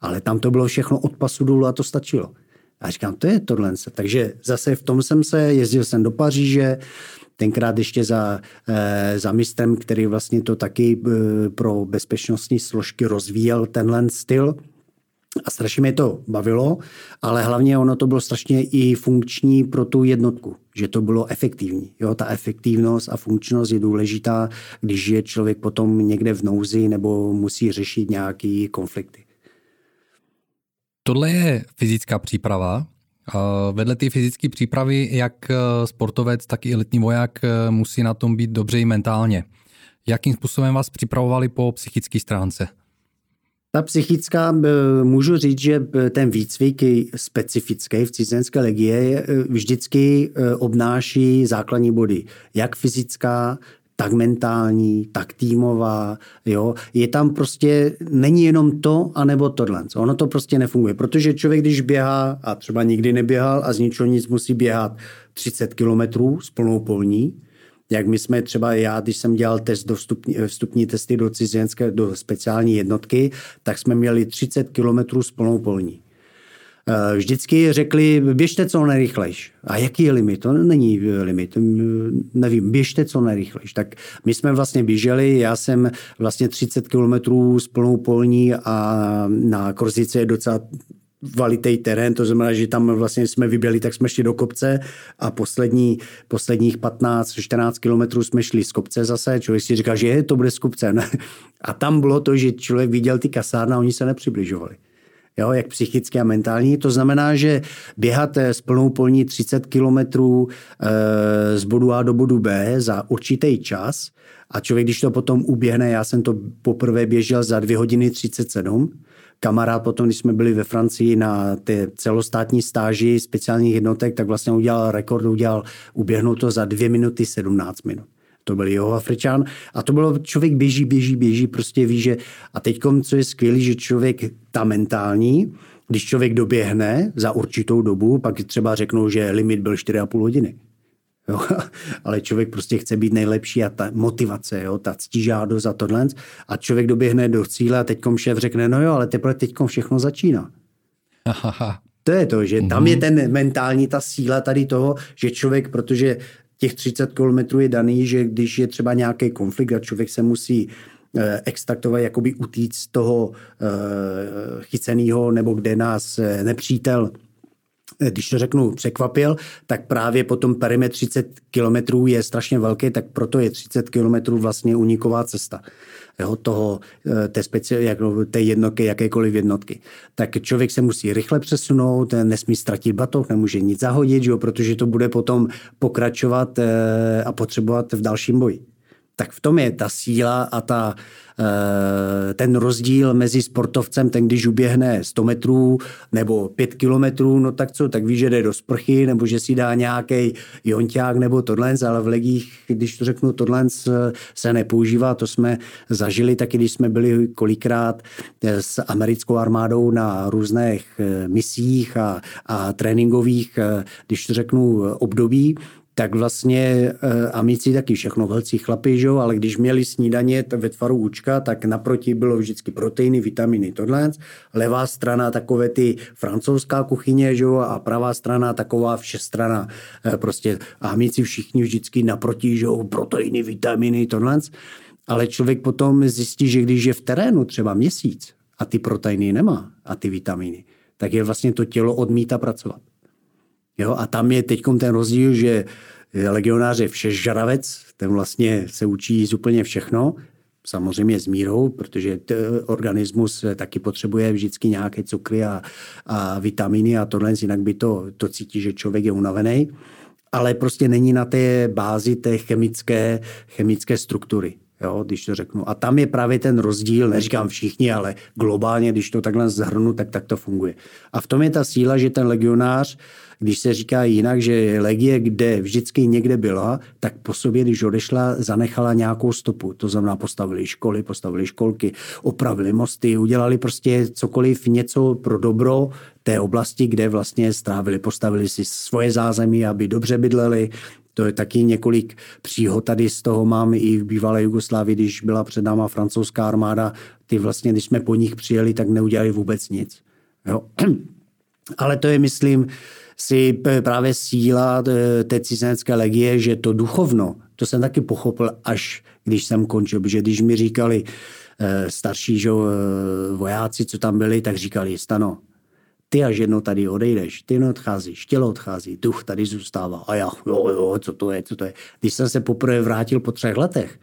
Ale tam to bylo všechno od pasu dolů a to stačilo. A říkám, to je tohle. Takže zase v tom jsem se, jezdil jsem do Paříže, tenkrát ještě za, eh, za mistrem, který vlastně to taky eh, pro bezpečnostní složky rozvíjel tenhle styl. A strašně mě to bavilo, ale hlavně ono to bylo strašně i funkční pro tu jednotku, že to bylo efektivní. Jo, ta efektivnost a funkčnost je důležitá, když je člověk potom někde v nouzi nebo musí řešit nějaké konflikty. Tohle je fyzická příprava. Vedle té fyzické přípravy, jak eh, sportovec, tak i letní voják eh, musí na tom být dobře i mentálně. Jakým způsobem vás připravovali po psychické stránce? Ta psychická, můžu říct, že ten výcvik specifický v cizinské legie e, vždycky obnáší základní body. Jak fyzická, tak mentální, tak týmová, jo. Je tam prostě, není jenom to, anebo tohle. Ono to prostě nefunguje, protože člověk, když běhá a třeba nikdy neběhal a z ničeho nic musí běhat 30 kilometrů s plnou polní, jak my jsme třeba, já, když jsem dělal test do vstupní, vstupní testy do cizinské, do speciální jednotky, tak jsme měli 30 kilometrů s plnou polní. Eh, vždycky řekli, běžte co nejrychlejš. A jaký je limit? To není limit. Nevím, běžte co nejrychlejš. Tak my jsme vlastně běželi, já jsem vlastně 30 kilometrů s plnou polní a na Korzice je docela valitej terén, to znamená, že tam vlastně jsme vyběli, tak jsme šli do kopce a poslední, posledních 15-14 kilometrů jsme šli z kopce zase. Člověk si říká, že je, to bude z kopce. Ne? A tam bylo to, že člověk viděl ty kasárny a oni se nepřibližovali. Jo, jak psychicky a mentální. To znamená, že běhat s plnou polní 30 kilometrů e, z bodu A do bodu B za určitý čas a člověk, když to potom uběhne, já jsem to poprvé běžel za 2 hodiny 37, kamarád potom, když jsme byli ve Francii na té celostátní stáži speciálních jednotek, tak vlastně udělal rekord, udělal, uběhnout to za dvě minuty 17 minut. To byl jeho Afričan. A to bylo, člověk běží, běží, běží, prostě ví, že... A teď, co je skvělé, že člověk, ta mentální, když člověk doběhne za určitou dobu, pak třeba řeknou, že limit byl 4,5 hodiny. Jo? Ale člověk prostě chce být nejlepší a ta motivace, jo? ta ctižádost a tohle. A člověk doběhne do cíle a teď šéf řekne, no jo, ale teprve teď všechno začíná. To je to, že tam je mhm. ten mentální, ta síla tady toho, že člověk, protože těch 30 kilometrů je daný, že když je třeba nějaký konflikt a člověk se musí eh, extraktovat, jakoby utíct z toho eh, chyceného, nebo kde nás eh, nepřítel když to řeknu, překvapil, tak právě potom perimetr 30 kilometrů je strašně velký, tak proto je 30 kilometrů vlastně uniková cesta jo, toho, eh, té, speci- jako, té jednotky, jakékoliv jednotky. Tak člověk se musí rychle přesunout, nesmí ztratit batoh, nemůže nic zahodit, jo, protože to bude potom pokračovat eh, a potřebovat v dalším boji. Tak v tom je ta síla a ta, Eh, ten rozdíl mezi sportovcem, ten když uběhne 100 metrů nebo 5 kilometrů, no tak co, tak ví, že jde do sprchy nebo že si dá nějaký jonťák nebo tohle, ale v legích, když to řeknu, tohle se nepoužívá, to jsme zažili taky, když jsme byli kolikrát eh, s americkou armádou na různých eh, misích a, a tréninkových, když to řeknu, období, tak vlastně eh, amici taky všechno velcí chlapi, že? ale když měli snídaně ve tvaru účka, tak naproti bylo vždycky proteiny, vitaminy, tohle. Levá strana takové ty francouzská kuchyně že? a pravá strana taková všestrana. Eh, prostě amici všichni vždycky naproti, že? proteiny, vitaminy, tohle. Ale člověk potom zjistí, že když je v terénu třeba měsíc a ty proteiny nemá a ty vitaminy, tak je vlastně to tělo odmítá pracovat. Jo, a tam je teď ten rozdíl, že legionář je všežravec, ten vlastně se učí z úplně všechno, samozřejmě s mírou, protože organismus taky potřebuje vždycky nějaké cukry a, a vitamíny a tohle, jinak by to, to cítí, že člověk je unavený. ale prostě není na té bázi té chemické, chemické struktury. Jo, když to řeknu. A tam je právě ten rozdíl, neříkám všichni, ale globálně, když to takhle zhrnu, tak tak to funguje. A v tom je ta síla, že ten legionář když se říká jinak, že legie, kde vždycky někde byla, tak po sobě, když odešla, zanechala nějakou stopu. To znamená, postavili školy, postavili školky, opravili mosty, udělali prostě cokoliv, něco pro dobro té oblasti, kde vlastně strávili, postavili si svoje zázemí, aby dobře bydleli, to je taky několik příhod tady z toho mám i v bývalé Jugoslávii, když byla před náma francouzská armáda, ty vlastně, když jsme po nich přijeli, tak neudělali vůbec nic. Jo? Ale to je, myslím, si právě síla e, té cizinecké legie, že to duchovno, to jsem taky pochopil, až když jsem končil, protože když mi říkali e, starší že, e, vojáci, co tam byli, tak říkali, Stano, ty až jednou tady odejdeš, ty neodcházíš, tělo odchází, duch tady zůstává. A já, jo, jo, co to je, co to je. Když jsem se poprvé vrátil po třech letech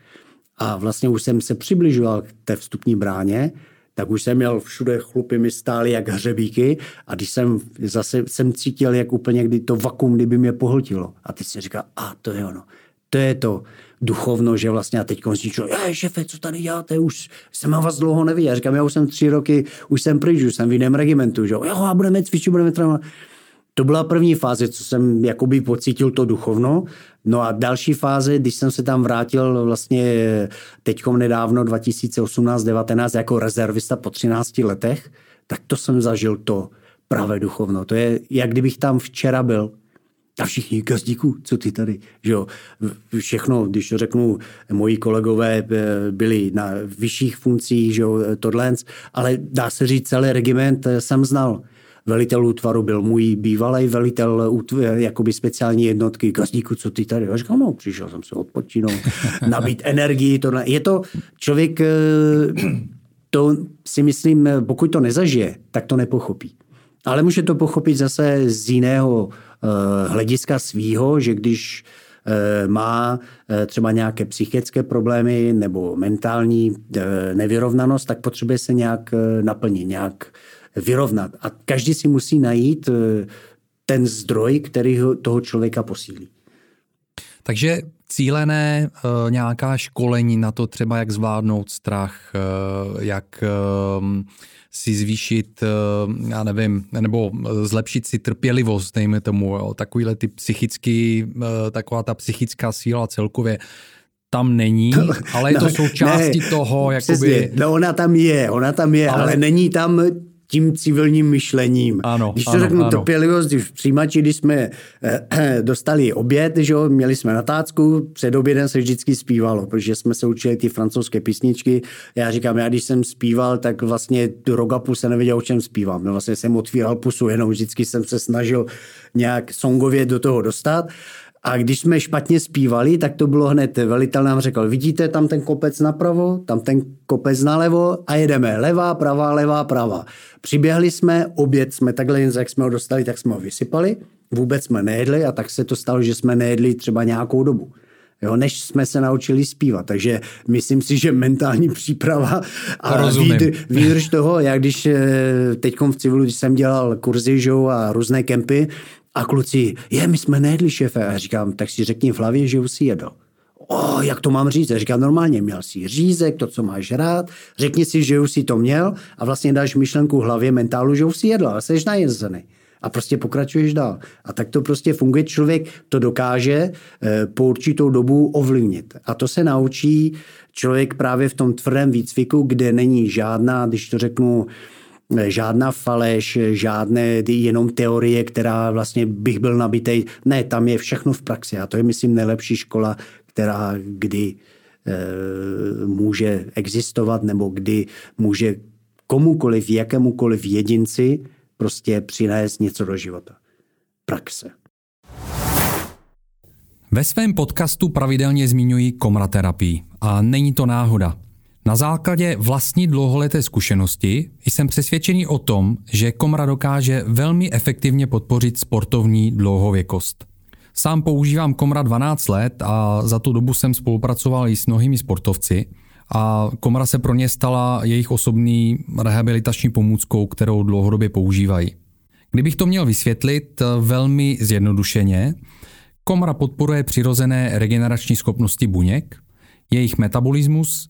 a vlastně už jsem se přibližoval k té vstupní bráně, tak už jsem měl všude chlupy mi stály jak hřebíky a když jsem zase jsem cítil, jak úplně kdy to vakuum, kdyby mě pohltilo. A teď si říká, a to je ono. To je to duchovno, že vlastně a teď člověk, je šefe, co tady děláte, už jsem vás dlouho neviděl. Já říkám, já už jsem tři roky, už jsem pryč, už jsem v jiném regimentu, že jo, a budeme cvičit, budeme trénovat. To byla první fáze, co jsem jakoby pocítil to duchovno. No a další fáze, když jsem se tam vrátil vlastně teďkom nedávno 2018-19 jako rezervista po 13 letech, tak to jsem zažil to pravé duchovno. To je, jak kdybych tam včera byl. A všichni, gazdíku, co ty tady, že jo, všechno, když řeknu, moji kolegové eh, byli na vyšších funkcích, že jo, tohle, ale dá se říct, celý regiment eh, jsem znal velitel útvaru byl můj bývalý velitel jakoby speciální jednotky. Gazdíku, co ty tady? Já říkám, no, přišel jsem se odpočinout, nabít energii. To Je to člověk, eh, to si myslím, pokud to nezažije, tak to nepochopí. Ale může to pochopit zase z jiného eh, hlediska svýho, že když eh, má třeba nějaké psychické problémy nebo mentální nevyrovnanost, tak potřebuje se nějak naplnit, nějak vyrovnat. A každý si musí najít eh, ten zdroj, který toho člověka posílí. Takže cílené uh, nějaká školení na to třeba, jak zvládnout strach, uh, jak uh, si zvýšit, já nevím, nebo zlepšit si trpělivost, dejme tomu, jo, takovýhle ty psychický, taková ta psychická síla celkově tam není, ale je to no, součástí ne, toho, jakoby... Přesně, no ona tam je, ona tam je, ale, ale není tam tím civilním myšlením. Ano, když to ano, řeknu ano. trpělivost, v přijímači, když jsme eh, dostali oběd, že jo, měli jsme natácku, před obědem se vždycky zpívalo, protože jsme se učili ty francouzské písničky. Já říkám, já když jsem zpíval, tak vlastně do rogapu se nevěděl, o čem zpívám. No, vlastně jsem otvíral pusu, jenom vždycky jsem se snažil nějak songově do toho dostat. A když jsme špatně zpívali, tak to bylo hned, velitel nám řekl, vidíte tam ten kopec napravo, tam ten kopec nalevo a jedeme levá, pravá, levá, pravá. Přiběhli jsme, oběd jsme takhle, jak jsme ho dostali, tak jsme ho vysypali, vůbec jsme nejedli a tak se to stalo, že jsme nejedli třeba nějakou dobu. Jo, než jsme se naučili zpívat. Takže myslím si, že mentální příprava a výdrž toho, jak když eh, teď v civilu, když jsem dělal kurzy že, a různé kempy, a kluci, je, my jsme nejedli, šéfe. A říkám, tak si řekni v hlavě, že už si jedl. O, jak to mám říct? Já říkám, normálně, měl si řízek, to, co máš rád, řekni si, že už si to měl a vlastně dáš myšlenku hlavě, mentálu, že už si jedl, ale jsi najezený. A prostě pokračuješ dál. A tak to prostě funguje. Člověk to dokáže eh, po určitou dobu ovlivnit. A to se naučí člověk právě v tom tvrdém výcviku, kde není žádná, když to řeknu, žádná faleš, žádné jenom teorie, která vlastně bych byl nabitej. Ne, tam je všechno v praxi a to je, myslím, nejlepší škola, která kdy e, může existovat nebo kdy může komukoliv, jakémukoliv jedinci prostě přinést něco do života. Praxe. Ve svém podcastu pravidelně zmiňuji komraterapii a není to náhoda. Na základě vlastní dlouholeté zkušenosti jsem přesvědčený o tom, že komra dokáže velmi efektivně podpořit sportovní dlouhověkost. Sám používám komra 12 let a za tu dobu jsem spolupracoval i s mnohými sportovci a komra se pro ně stala jejich osobní rehabilitační pomůckou, kterou dlouhodobě používají. Kdybych to měl vysvětlit velmi zjednodušeně, Komra podporuje přirozené regenerační schopnosti buněk, jejich metabolismus,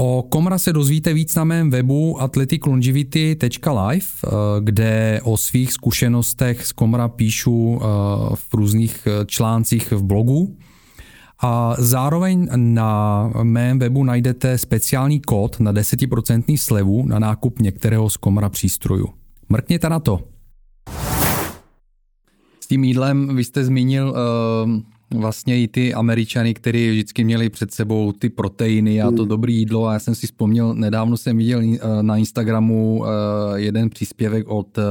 O Komra se dozvíte víc na mém webu athleticlongivity.live, eh, kde o svých zkušenostech z Komra píšu eh, v různých eh, článcích v blogu. A zároveň na mém webu najdete speciální kód na 10% slevu na nákup některého z Komra přístrojů. Mrkněte na to. S tím jídlem vy jste zmínil uh, vlastně i ty američany, kteří vždycky měli před sebou ty proteiny a to hmm. dobré jídlo a já jsem si vzpomněl, nedávno jsem viděl eh, na Instagramu eh, jeden příspěvek od eh,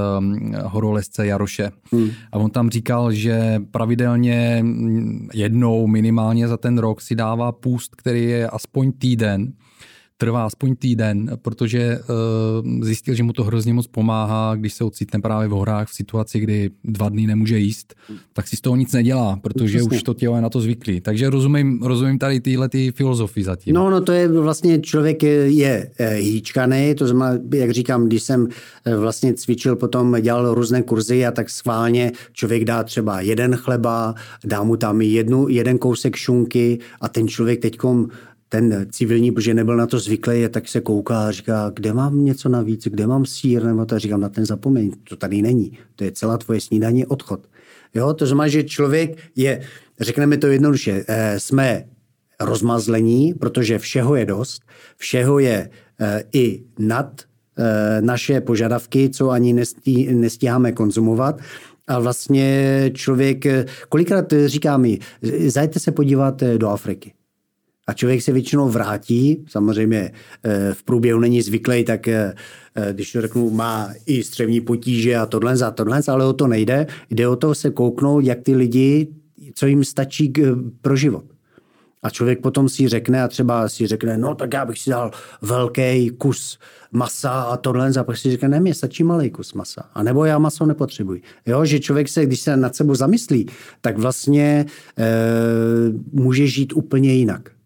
horolezce Jaroše hmm. a on tam říkal, že pravidelně mm, jednou minimálně za ten rok si dává půst, který je aspoň týden trvá aspoň týden, protože uh, zjistil, že mu to hrozně moc pomáhá, když se ocitne právě v horách v situaci, kdy dva dny nemůže jíst, tak si z toho nic nedělá, protože Přesně. už to tělo je na to zvyklý. Takže rozumím, rozumím tady tyhle ty filozofii zatím. No, no to je vlastně člověk je, je eh, hýčkaný, to znamená, jak říkám, když jsem eh, vlastně cvičil, potom dělal různé kurzy a tak schválně člověk dá třeba jeden chleba, dá mu tam jednu, jeden kousek šunky a ten člověk teďkom ten civilní, protože nebyl na to zvyklý, tak se kouká a říká, kde mám něco navíc, kde mám sír, nebo to říkám, na ten zapomeň, to tady není. To je celá tvoje snídaně, odchod. Jo, to znamená, že člověk je, řekneme to jednoduše, eh, jsme rozmazlení, protože všeho je dost, všeho je eh, i nad eh, naše požadavky, co ani nestí, nestíháme konzumovat. A vlastně člověk, kolikrát říká mi, zajďte se podívat do Afriky. A člověk se většinou vrátí, samozřejmě eh, v průběhu není zvyklý, tak eh, eh, když to řeknu, má i střevní potíže a tohle za tohle, ale o to nejde. Jde o to se kouknout, jak ty lidi, co jim stačí pro život. A člověk potom si řekne a třeba si řekne, no tak já bych si dal velký kus masa a tohle, a pak si řekne, ne, mě stačí malý kus masa. A nebo já maso nepotřebuji. Jo, že člověk se, když se nad sebou zamyslí, tak vlastně e, může žít úplně jinak.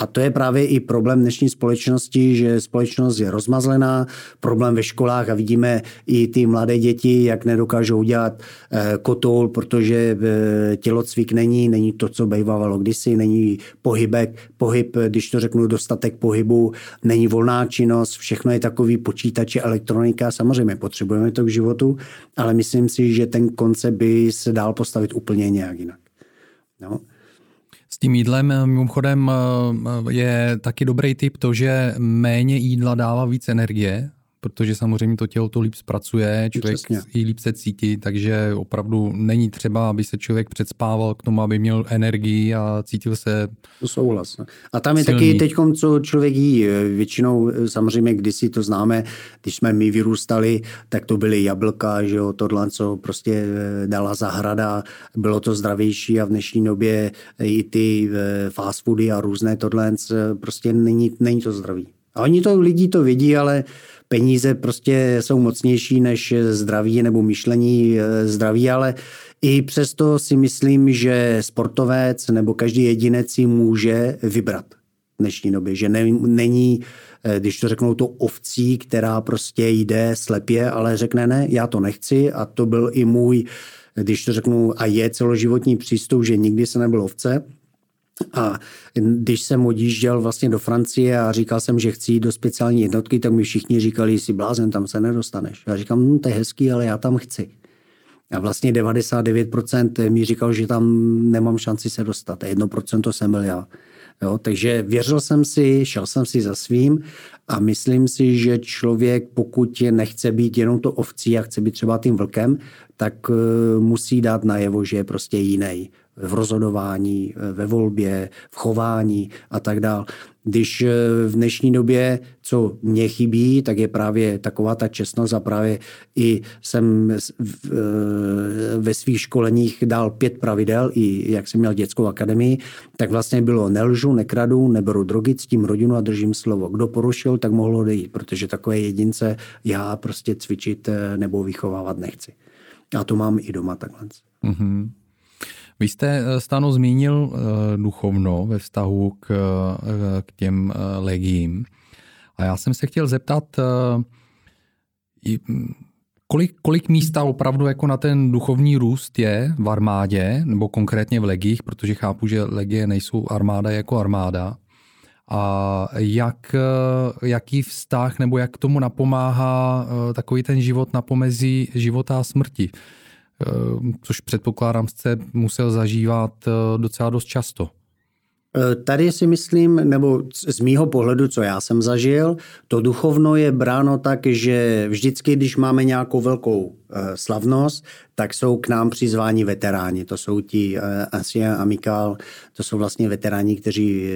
A to je právě i problém dnešní společnosti, že společnost je rozmazlená, problém ve školách a vidíme i ty mladé děti, jak nedokážou udělat eh, kotoul, protože eh, tělocvik není, není to, co bývalo kdysi, není pohybek, pohyb, když to řeknu, dostatek pohybu, není volná činnost, všechno je takový počítače, elektronika, samozřejmě potřebujeme to k životu, ale myslím si, že ten koncept by se dal postavit úplně nějak jinak. No. Tím jídlem eh, mimochodem eh, je taky dobrý tip to, že méně jídla dává víc energie, protože samozřejmě to tělo to líp zpracuje, člověk Přesně. i líp se cítí, takže opravdu není třeba, aby se člověk předspával k tomu, aby měl energii a cítil se To souhlas. A tam je silný. taky teď, co člověk jí. Většinou samozřejmě kdysi to známe, když jsme my vyrůstali, tak to byly jablka, že jo, tohle, co prostě eh, dala zahrada, bylo to zdravější a v dnešní době i ty fast foody a různé tohle, prostě není, není to zdravý. A oni to, lidi to vidí, ale peníze prostě jsou mocnější než zdraví nebo myšlení eh, zdraví, ale i přesto si myslím, že sportovec nebo každý jedinec si může vybrat v dnešní době, že ne, není, eh, když to řeknou, to ovcí, která prostě jde slepě, ale řekne ne, já to nechci. A to byl i můj, když to řeknu, a je celoživotní přístup, že nikdy se nebyl ovce, a když jsem odjížděl vlastně do Francie a říkal jsem, že chci jít do speciální jednotky, tak mi všichni říkali, jsi blázen, tam se nedostaneš. Já říkám, hm, to je hezký, ale já tam chci. A vlastně 99% mi říkal, že tam nemám šanci se dostat. A 1% jsem byl já. Jo, takže věřil jsem si, šel jsem si za svým a myslím si, že člověk, pokud nechce být jenom to ovcí a chce být třeba tím vlkem, tak musí dát najevo, že je prostě jiný v rozhodování, ve volbě, v chování a tak dále. Když eh, v dnešní době, co mě chybí, tak je právě taková ta čestnost a právě i jsem eh, ve svých školeních dal pět pravidel, i jak jsem měl dětskou akademii, tak vlastně bylo nelžu, nekradu, neberu drogy, s tím rodinu a držím slovo. Kdo porušil, tak mohlo odejít, protože takové jedince já prostě cvičit eh, nebo vychovávat nechci. A to mám i doma takhle. Mm-hmm. Vy jste, eh, Stano, zmínil eh, duchovno ve vztahu k, eh, k těm legiím. A já jsem se chtěl zeptat, kolik, kolik místa opravdu jako na ten duchovní růst je v armádě, nebo konkrétně v legích, protože chápu, že legie nejsou armáda jako armáda. A jak, jaký vztah nebo jak tomu napomáhá takový ten život na pomezí života a smrti? Eh, což předpokládám jste musel zažívat eh, docela dost často. Eh, tady si myslím, nebo z mýho pohledu, co já jsem zažil, to duchovno je bráno tak, že vždycky, když máme nějakou velkou slavnost, tak jsou k nám přizváni veteráni. To jsou ti Ancien Amical, to jsou vlastně veteráni, kteří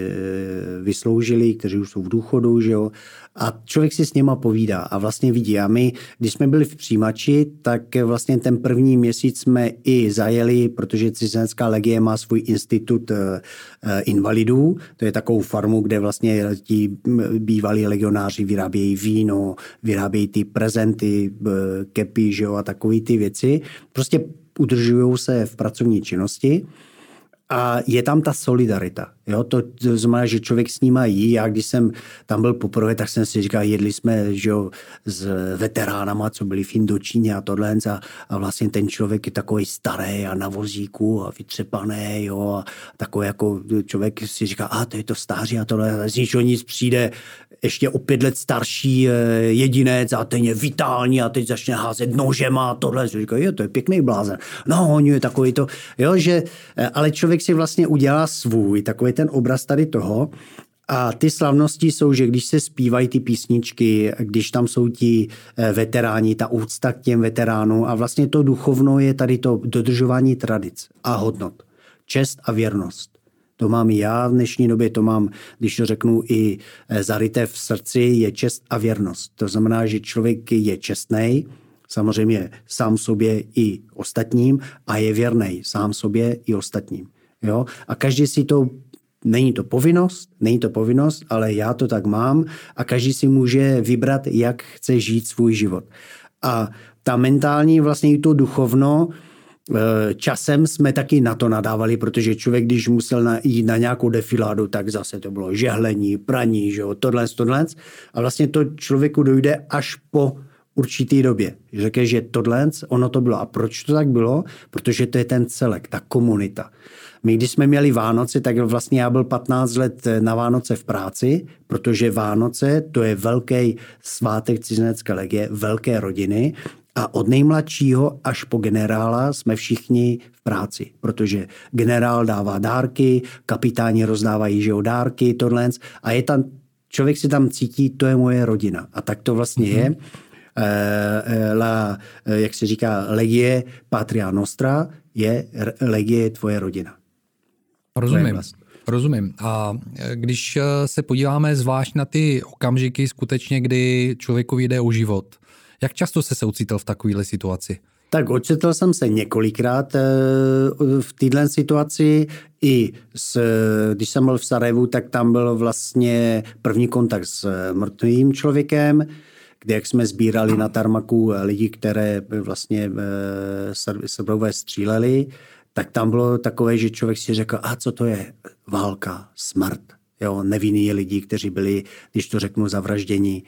vysloužili, kteří už jsou v důchodu, že jo? A člověk si s něma povídá a vlastně vidí. A my, když jsme byli v přijímači, tak vlastně ten první měsíc jsme i zajeli, protože cizinecká legie má svůj institut eh, eh, invalidů. To je takovou farmu, kde vlastně ti bývalí legionáři vyrábějí víno, vyrábějí ty prezenty, eh, kepy, že jo, a takové ty věci. Prostě udržují se v pracovní činnosti. A je tam ta solidarita. Jo? To, znamená, že člověk s nima jí. Já když jsem tam byl poprvé, tak jsem si říkal, jedli jsme že jo, s veteránama, co byli v Indočíně a tohle. A, a vlastně ten člověk je takový starý a na vozíku a vytřepaný. Jo? A takový jako člověk si říká, a to je to stáří a tohle. A z ničeho nic přijde ještě o pět let starší eh, jedinec a ten je vitální a teď začne házet nožema a tohle. Říká, jo, to je pěkný blázen. No, on je takový to, jo, že, eh, ale člověk si vlastně udělá svůj, takový ten obraz tady toho a ty slavnosti jsou, že když se zpívají ty písničky, když tam jsou ti eh, veteráni, ta úcta k těm veteránům a vlastně to duchovno je tady to dodržování tradic a hodnot. Čest a věrnost. To mám i já v dnešní době, to mám, když to řeknu, i eh, zaryté v srdci, je čest a věrnost. To znamená, že člověk je čestný, samozřejmě sám sobě i ostatním a je věrný sám sobě i ostatním. Jo? A každý si to Není to povinnost, není to povinnost, ale já to tak mám a každý si může vybrat, jak chce žít svůj život. A ta mentální, vlastně i to duchovno, Eh, časem jsme taky na to nadávali, protože člověk, když musel na, jít na nějakou defiládu, tak zase to bylo žehlení, praní, že jo, tohle, tohle. A vlastně to člověku dojde až po určitý době. Řekne, že tohle, ono to bylo. A proč to tak bylo? Protože to je ten celek, ta komunita. My, když jsme měli Vánoce, tak vlastně já byl 15 let na Vánoce v práci, protože Vánoce to je velký svátek cizinecké legie, velké rodiny a od nejmladšího až po generála jsme všichni v práci, protože generál dává dárky, kapitáni rozdávají že dárky, tohle. A je tam, člověk si tam cítí, to je moje rodina. A tak to vlastně mm-hmm. je. E, la, eh, jak se říká, legie patria nostra je legie tvoje rodina. Rozumím. Rozumím. A když se podíváme zvlášť na ty okamžiky skutečně, kdy člověku jde o život, jak často se se ucítil v takovéhle situaci? Tak ocitl jsem se několikrát eh, v této situaci. I s, když jsem byl v Sarajevu, tak tam byl vlastně první kontakt s mrtvým člověkem, kde jak jsme sbírali na tarmaku lidi, které vlastně Srbové stříleli, tak tam bylo takové, že člověk si řekl, a co to je? Válka, smrt. Jo, nevinní lidi, kteří byli, když to řeknu, zavraždění.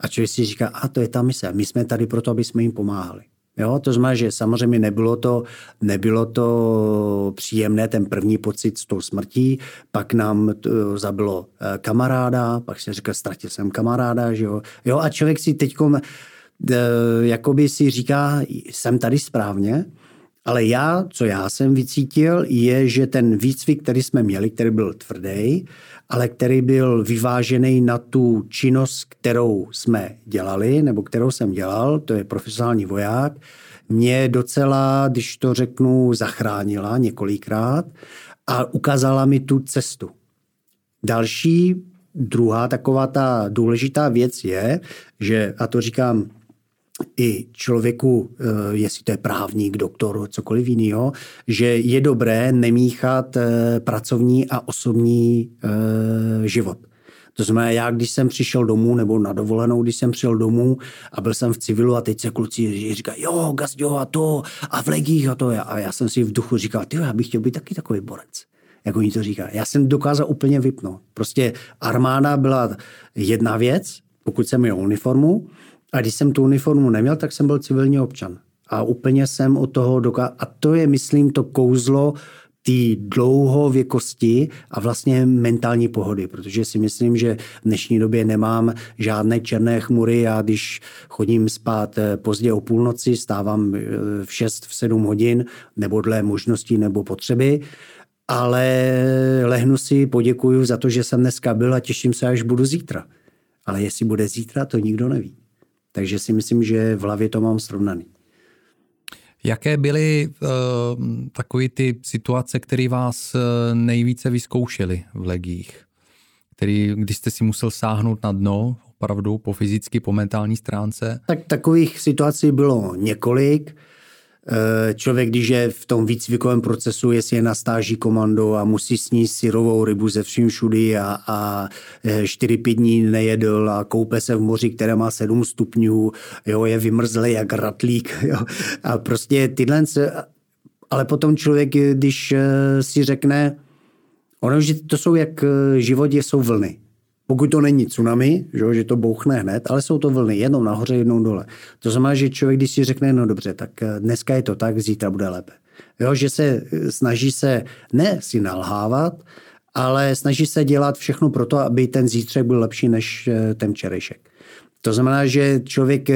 A člověk si říká, a to je ta mise. My jsme tady proto, aby jsme jim pomáhali. Jo, to znamená, že samozřejmě nebylo to, nebylo to příjemné, ten první pocit s tou smrtí, pak nám to zabilo eh, kamaráda, pak se říká, ztratil jsem kamaráda, že jo. jo a člověk si teď eh, jakoby si říká, jsem tady správně, ale já, co já jsem vycítil, je, že ten výcvik, který jsme měli, který byl tvrdý, ale který byl vyvážený na tu činnost, kterou jsme dělali, nebo kterou jsem dělal, to je profesionální voják, mě docela, když to řeknu, zachránila několikrát a ukázala mi tu cestu. Další, druhá taková ta důležitá věc je, že, a to říkám i člověku, eh, jestli to je právník, doktor, cokoliv jiného, že je dobré nemíchat eh, pracovní a osobní eh, život. To znamená, já když jsem přišel domů, nebo na dovolenou, když jsem přišel domů a byl jsem v civilu a teď se kluci říkají, jo, Gazdio a to, a v legích a to. A já jsem si v duchu říkal, ty, já bych chtěl být taky takový borec jak oni to říkají. Já jsem dokázal úplně vypnout. Prostě armáda byla jedna věc, pokud jsem měl uniformu, a když jsem tu uniformu neměl, tak jsem byl civilní občan. A úplně jsem od toho dokázal. A to je, myslím, to kouzlo té dlouhověkosti a vlastně mentální pohody, protože si myslím, že v dnešní době nemám žádné černé chmury. Já když chodím spát eh, pozdě o půlnoci, stávám eh, v 6, v 7 hodin, nebo dle možností nebo potřeby, ale lehnu si, poděkuju za to, že jsem dneska byl a těším se, až budu zítra. Ale jestli bude zítra, to nikdo neví. Takže si myslím, že v hlavě to mám srovnaný. Jaké byly uh, takové ty situace, které vás uh, nejvíce vyzkoušely v legích? Který, když jste si musel sáhnout na dno, opravdu po fyzicky, po mentální stránce? Tak takových situací bylo několik. Eh, člověk, když je v tom výcvikovém procesu, jestli je na stáží komando a musí sníst syrovou rybu ze vším všudy a, a 4-5 eh, dní nejedl a koupe se v moři, které má 7 stupňů, jo, je vymrzlý jak ratlík. Jo. A prostě tyhle, ale potom člověk, když eh, si řekne, ono, že to jsou jak život, jsou vlny. Pokud to není tsunami, že, to bouchne hned, ale jsou to vlny, jednou nahoře, jednou dole. To znamená, že člověk, když si řekne, no dobře, tak eh, dneska je to tak, zítra bude lépe. Jo, že se eh, snaží se ne si nalhávat, ale snaží se dělat všechno pro to, aby ten zítřek byl lepší než eh, ten včerejšek. To znamená, že člověk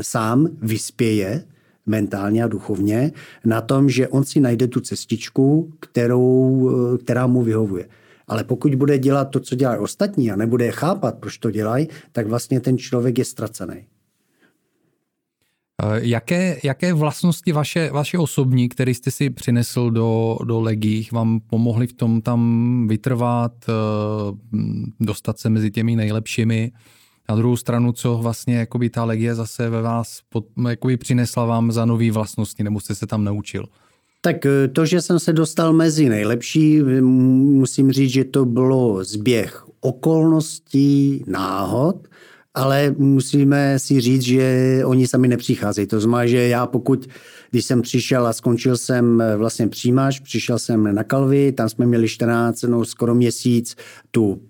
sám vyspěje mentálně a duchovně na tom, že on si najde tu cestičku, kterou, která mu vyhovuje. Ale pokud bude dělat to, co dělají ostatní a nebude chápat, proč to dělají, tak vlastně ten člověk je ztracený. Eh, jaké, jaké vlastnosti vaše, vaše osobní, které jste si přinesl do, do legích, vám pomohly v tom tam vytrvat, eh, dostat se mezi těmi nejlepšími? Na druhou stranu, co vlastně jakoby ta legie zase ve vás pod, jakoby přinesla vám za nové vlastnosti, nebo jste se tam naučil? Tak eh, to, že jsem se dostal mezi nejlepší, musím říct, že to bylo zběh okolností, náhod, ale musíme si říct, že oni sami nepřicházejí. To znamená, že já pokud, když jsem přišel a skončil jsem eh, vlastně přijímač, přišel jsem na Kalvy, tam jsme měli 14, no skoro měsíc tu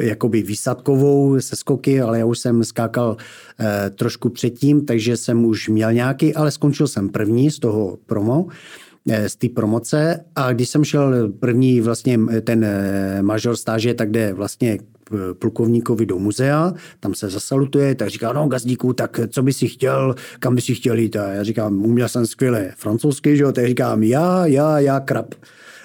jakoby výsadkovou se skoky, ale já už jsem skákal eh, trošku předtím, takže jsem už měl nějaký, ale skončil jsem první z toho promo. Eh, z té promoce a když jsem šel první vlastně ten eh, major stáže, tak jde vlastně plukovníkovi do muzea, tam se zasalutuje, tak říká, no gazdíku, tak co by si chtěl, kam by si chtěl jít? A já říkám, uměl jsem skvěle francouzsky, že jo, tak říkám, já, já, já, krab.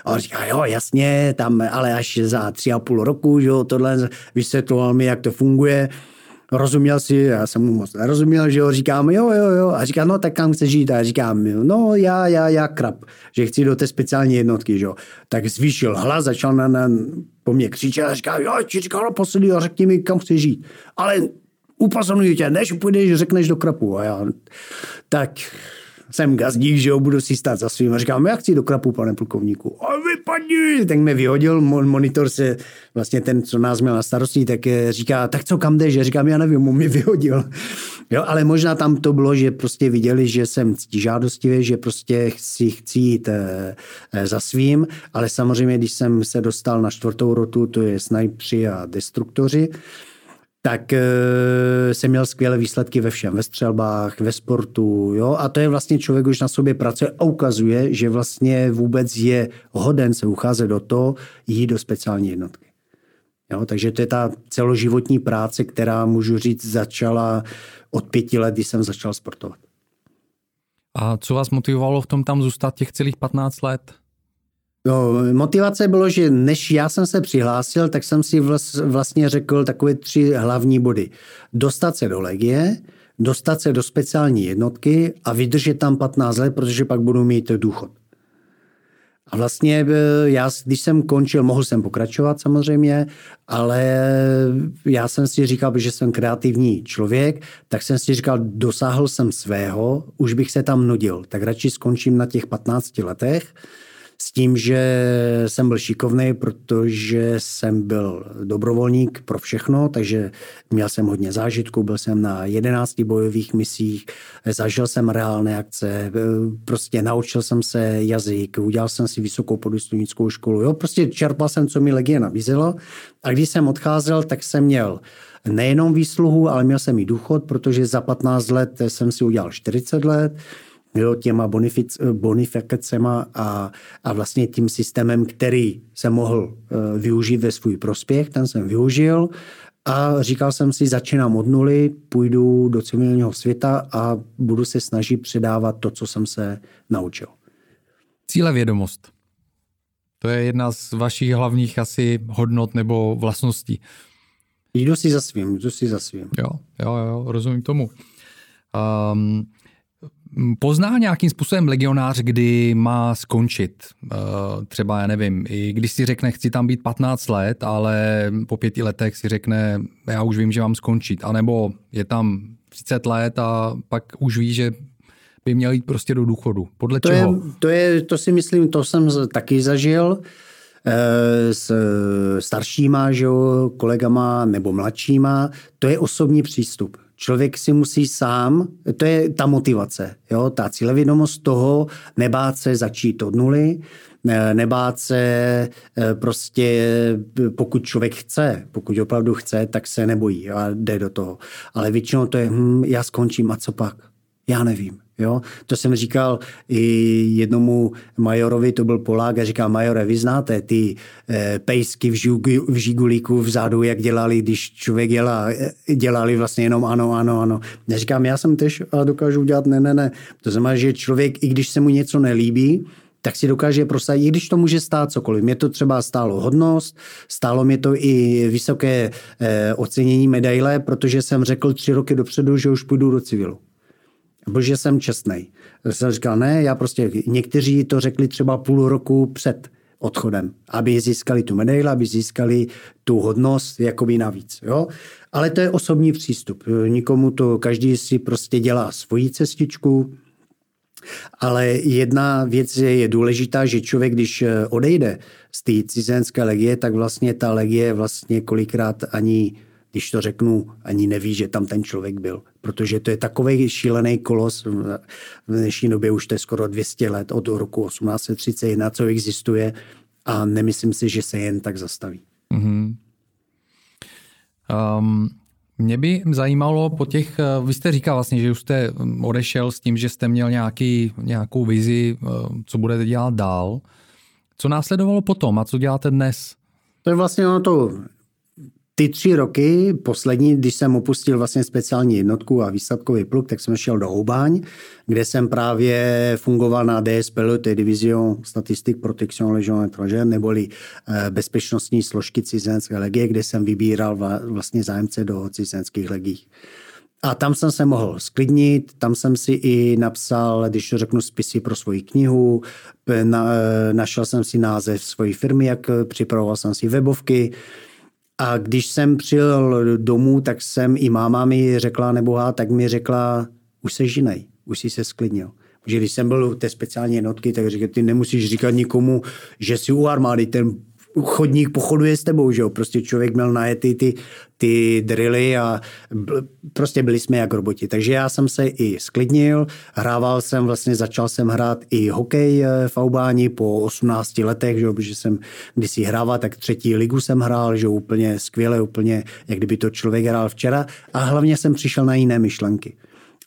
A on říká, jo, jasně, tam, ale až za tři a půl roku, že jo, tohle vysvětloval mi, jak to funguje rozuměl si, já jsem mu moc nerozuměl, že jo, říkám, jo, jo, jo, a říká, no tak kam chceš žít? A říkám, no já, já, já krab, že chci do té speciální jednotky, že jo. Tak zvýšil hlas, začal na, na po mně křičet a říká, jo, ti říkal naposledy a řekni mi, kam chceš žít. Ale upozorňuji tě, než půjdeš, řekneš do krapu. A já, tak jsem gazdík, že jo, budu si stát za svým. A říkám, já chci do krapu, pane plukovníku. A vypadni! Tak mě vyhodil, monitor se, vlastně ten, co nás měl na starosti, tak eh, říká, tak co, kam jdeš? Říkám, já nevím, on mě vyhodil. Jo, ale možná tam to bylo, že prostě viděli, že jsem žádostivý, že prostě si chci jít e, e, za svým, ale samozřejmě, když jsem se dostal na čtvrtou rotu, to je snajpři a destruktoři, tak e, jsem měl skvělé výsledky ve všem, ve střelbách, ve sportu, jo, a to je vlastně člověk už na sobě pracuje a ukazuje, že vlastně vůbec je hoden se ucházet do toho, jít do speciální jednotky. Jo, takže to je ta celoživotní práce, která, můžu říct, začala od pěti let, kdy jsem začal sportovat. A co vás motivovalo v tom tam zůstat těch celých 15 let? No, motivace bylo, že než já jsem se přihlásil, tak jsem si vlastně řekl takové tři hlavní body. Dostat se do legie, dostat se do speciální jednotky a vydržet tam 15 let, protože pak budu mít důchod. A vlastně eh, já, když jsem končil, mohl jsem pokračovat samozřejmě, ale já jsem si říkal, že jsem kreativní člověk, tak jsem si říkal, dosáhl jsem svého, už bych se tam nudil, tak radši skončím na těch 15 letech s tím, že jsem byl šikovný, protože jsem byl dobrovolník pro všechno, takže měl jsem hodně zážitků, byl jsem na 11 bojových misích, zažil jsem reálné akce, prostě naučil jsem se jazyk, udělal jsem si vysokou podůstojnickou školu, jo, prostě čerpal jsem, co mi legie nabízelo. A když jsem odcházel, tak jsem měl nejenom výsluhu, ale měl jsem i důchod, protože za 15 let jsem si udělal 40 let, jo, těma bonific, bonifikacema a, a vlastně tím systémem, který se mohl uh, využít ve svůj prospěch, ten jsem využil a říkal jsem si, začínám od nuly, půjdu do civilního světa a budu se snažit předávat to, co jsem se naučil. Cíle vědomost. To je jedna z vašich hlavních asi hodnot nebo vlastností. Jdu si za svým, jdu si za svým. Jo, jo, jo, rozumím tomu. Um, pozná nějakým způsobem legionář, kdy má skončit? Eh, třeba, já nevím, i když si řekne, chci tam být 15 let, ale po pěti letech si řekne, já už vím, že mám skončit. A nebo je tam 30 let a pak už ví, že by měl jít prostě do důchodu. Podle to čeho? Je, to, je, to si myslím, to jsem taky zažil eh, s staršíma že jo, kolegama nebo mladšíma. To je osobní přístup. Člověk si musí sám, to je ta motivace, jo, ta cílevědomost toho, nebát se začít od nuly, nebát se eh, prostě, pokud člověk chce, pokud opravdu chce, tak se nebojí a jde do toho. Ale většinou to je, hm, já skončím a co pak? Já nevím. Jo? To jsem říkal i jednomu majorovi, to byl Polák, a říkal, majore, vy znáte ty eh, pejsky v, žugu, v žigulíku vzadu, jak dělali, když člověk dělá, eh, dělali vlastně jenom ano, ano, ano. Já říkám, já jsem tež a dokážu udělat ne, ne, ne. To znamená, že člověk, i když se mu něco nelíbí, tak si dokáže prosadit, i když to může stát cokoliv. Mě to třeba stálo hodnost, stálo mě to i vysoké eh, ocenění medaile, protože jsem řekl tři roky dopředu, že už půjdu do civilu že jsem čestný. Jsem říkal, ne, já prostě, někteří to řekli třeba půl roku před odchodem, aby získali tu medaili, aby získali tu hodnost jakoby navíc. Jo? Ale to je osobní přístup. Nikomu to, každý si prostě dělá svoji cestičku, ale jedna věc je, je důležitá, že člověk, když odejde z té cizenské legie, tak vlastně ta legie vlastně kolikrát ani když to řeknu, ani neví, že tam ten člověk byl. Protože to je takový šílený kolos, v dnešní době už to je skoro 200 let od roku 1831, co existuje a nemyslím si, že se jen tak zastaví. Mm-hmm. Um, mě by zajímalo po těch, eh, vy jste říkal vlastně, že už jste odešel s tím, že jste měl nějaký, nějakou vizi, eh, co budete dělat dál. Co následovalo potom a co děláte dnes? To je vlastně ono to ty tři roky, poslední, když jsem opustil vlastně speciální jednotku a výsadkový pluk, tak jsem šel do Houbáň, kde jsem právě fungoval na DSPL, to je Division Statistik Protection Legion étrangère, neboli eh, bezpečnostní složky cizenské legie, kde jsem vybíral vlastně zájemce do cizenských legí. A tam jsem se mohl sklidnit, tam jsem si i napsal, když řeknu, spisy pro svoji knihu, na, eh, našel jsem si název svojí firmy, jak připravoval jsem si webovky, a když jsem přijel domů, tak jsem i máma mi řekla, nebo tak mi řekla, už se žinej, už si se sklidnil. Protože když jsem byl u té speciální jednotky, tak říkal, ty nemusíš říkat nikomu, že jsi u armády, ten chodník pochoduje s tebou, že jo? Prostě člověk měl najetý ty, ty drily a prostě byli jsme jak roboti. Takže já jsem se i sklidnil, hrával jsem, vlastně začal jsem hrát i hokej eh, v Aubáni po 18 letech, že jo? protože jsem kdysi hrával, tak třetí ligu jsem hrál, že jo? úplně skvěle, úplně jak kdyby to člověk hrál včera a hlavně jsem přišel na jiné myšlenky.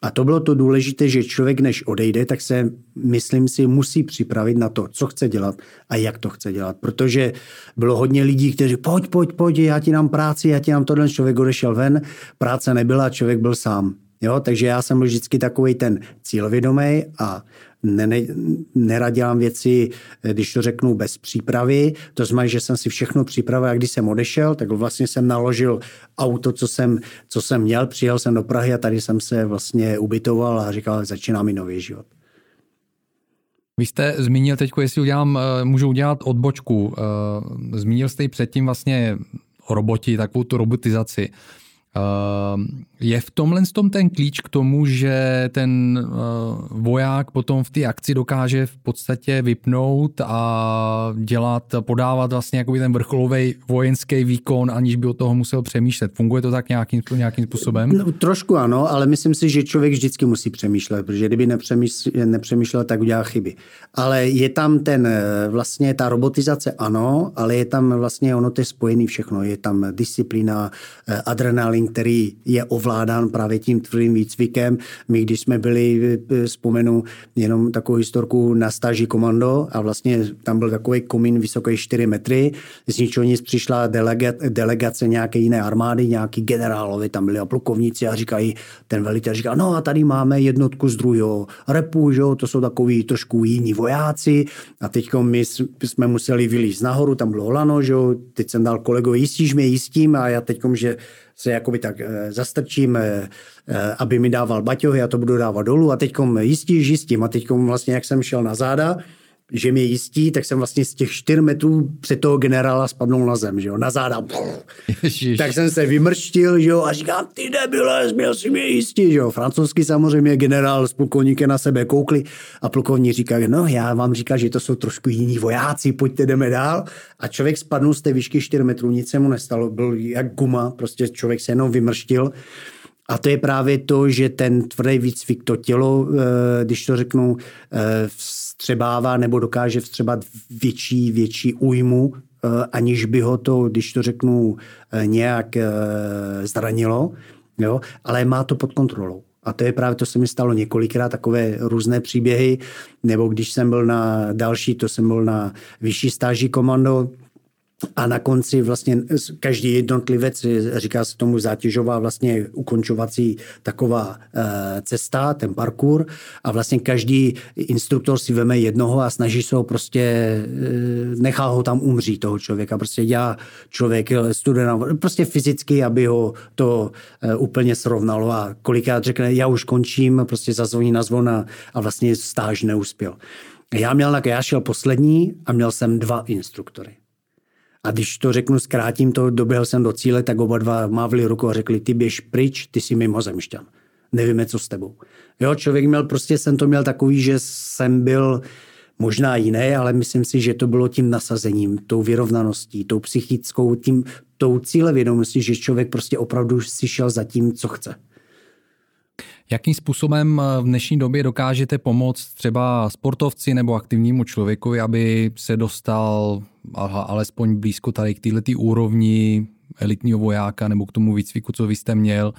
A to bylo to důležité, že člověk, než odejde, tak se, myslím si, musí připravit na to, co chce dělat a jak to chce dělat. Protože bylo hodně lidí, kteří, pojď, pojď, pojď, já ti dám práci, já ti dám tohle. Člověk odešel ven, práce nebyla, člověk byl sám. Jo? Takže já jsem byl vždycky takový ten cílvědomý a ne, ne, neradím věci, když to řeknu, bez přípravy. To znamená, že jsem si všechno připravil a když jsem odešel, tak vlastně jsem naložil auto, co jsem, co jsem měl, přijel jsem do Prahy a tady jsem se vlastně ubytoval a říkal, začíná mi nový život. Vy jste zmínil teď, jestli udělám, eh, můžu udělat odbočku. Eh, zmínil jste ji předtím vlastně o roboti, takovou tu robotizaci. Je v tomhle tom ten klíč k tomu, že ten eh, voják potom v té akci dokáže v podstatě vypnout a dělat, podávat vlastně jako ten vrcholový vojenský výkon, aniž by o toho musel přemýšlet. Funguje to tak nějakým, nějakým způsobem? No, trošku ano, ale myslím si, že člověk vždycky musí přemýšlet, protože kdyby nepřemýšlel, nepřemýšlel tak udělá chyby. Ale je tam ten, eh, vlastně ta robotizace ano, ale je tam vlastně ono to je spojený všechno. Je tam disciplína, eh, adrenalin, který je ovládán právě tím tvrdým výcvikem. My, když jsme byli, vzpomenu jenom takovou historku na stáži komando a vlastně tam byl takový komín vysoký 4 metry, z ničeho nic přišla delega, delegace nějaké jiné armády, nějaký generálovi, tam byli a plukovníci a říkají, ten velitel říká, no a tady máme jednotku z druhého repu, že? to jsou takový trošku jiní vojáci a teď my jsme museli vylízt nahoru, tam bylo lano, že? teď jsem dal kolegovi, jistíš mě, jistím a já teď, že se jakoby tak eh, zastrčím, eh, eh, aby mi dával baťohy, já to budu dávat dolů. A teď jistíš, jistím a teď vlastně, jak jsem šel na záda, že mě jistí, tak jsem vlastně z těch 4 metrů před toho generála spadnul na zem, že jo, na záda. Ježiš. Tak jsem se vymrštil, že jo, a říkám, ty debile, měl si mě jistí, že jo. Francouzsky samozřejmě generál s plukovníkem na sebe koukli a plukovník říká, no já vám říkám, že to jsou trošku jiní vojáci, pojďte, jdeme dál. A člověk spadnul z té výšky 4 metrů, nic se mu nestalo, byl jak guma, prostě člověk se jenom vymrštil. A to je právě to, že ten tvrdý výcvik, to tělo, eh, když to řeknu, eh, vstřebává nebo dokáže vstřebat větší, větší újmu, eh, aniž by ho to, když to řeknu, nějak zranilo, jo? ale má to pod kontrolou. A to je právě, to se mi stalo několikrát, takové různé příběhy, nebo když jsem byl na další, to jsem byl na vyšší stáží komando, a na konci vlastně každý jednotlivec, říká se tomu zátěžová vlastně ukončovací taková e, cesta, ten parkour a vlastně každý instruktor si veme jednoho a snaží se ho prostě, e, nechá ho tam umřít toho člověka, prostě dělá člověk studena, prostě fyzicky, aby ho to úplně srovnalo a kolikrát řekne, já už končím, prostě zazvoní na zvona a vlastně stáž neuspěl. Já měl, já šel poslední a měl jsem dva instruktory. A když to řeknu, zkrátím to, doběhl jsem do cíle, tak oba dva mávli ruku a řekli, ty běž pryč, ty jsi mimozemšťan. Nevíme, co s tebou. Jo, člověk měl, prostě jsem to měl takový, že jsem byl možná jiný, ale myslím si, že to bylo tím nasazením, tou vyrovnaností, tou psychickou, tím, tou cílevědomostí, že člověk prostě opravdu si šel za tím, co chce. Jakým způsobem v dnešní době dokážete pomoct třeba sportovci nebo aktivnímu člověku, aby se dostal alespoň blízko tady k této úrovni elitního vojáka nebo k tomu výcviku, co vy jste měl,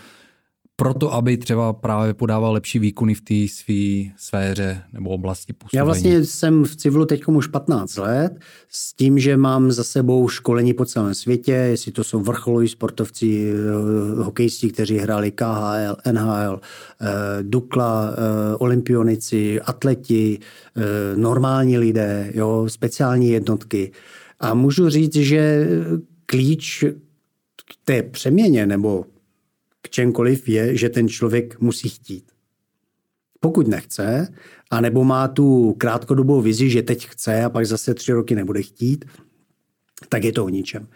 proto, aby třeba právě podával lepší výkony v té své sféře nebo oblasti působení? Já vlastně jsem v civilu teď už 15 let s tím, že mám za sebou školení po celém světě, jestli to jsou vrcholoví sportovci, eh, hokejisti, kteří hráli KHL, NHL, eh, Dukla, eh, olympionici, atleti, normální lidé, jo, speciální jednotky. A můžu říct, že klíč k té přeměně nebo k čemkoliv je, že ten člověk musí chtít. Pokud nechce, anebo má tu krátkodobou vizi, že teď chce a pak zase tři roky nebude chtít, tak je to o ničem.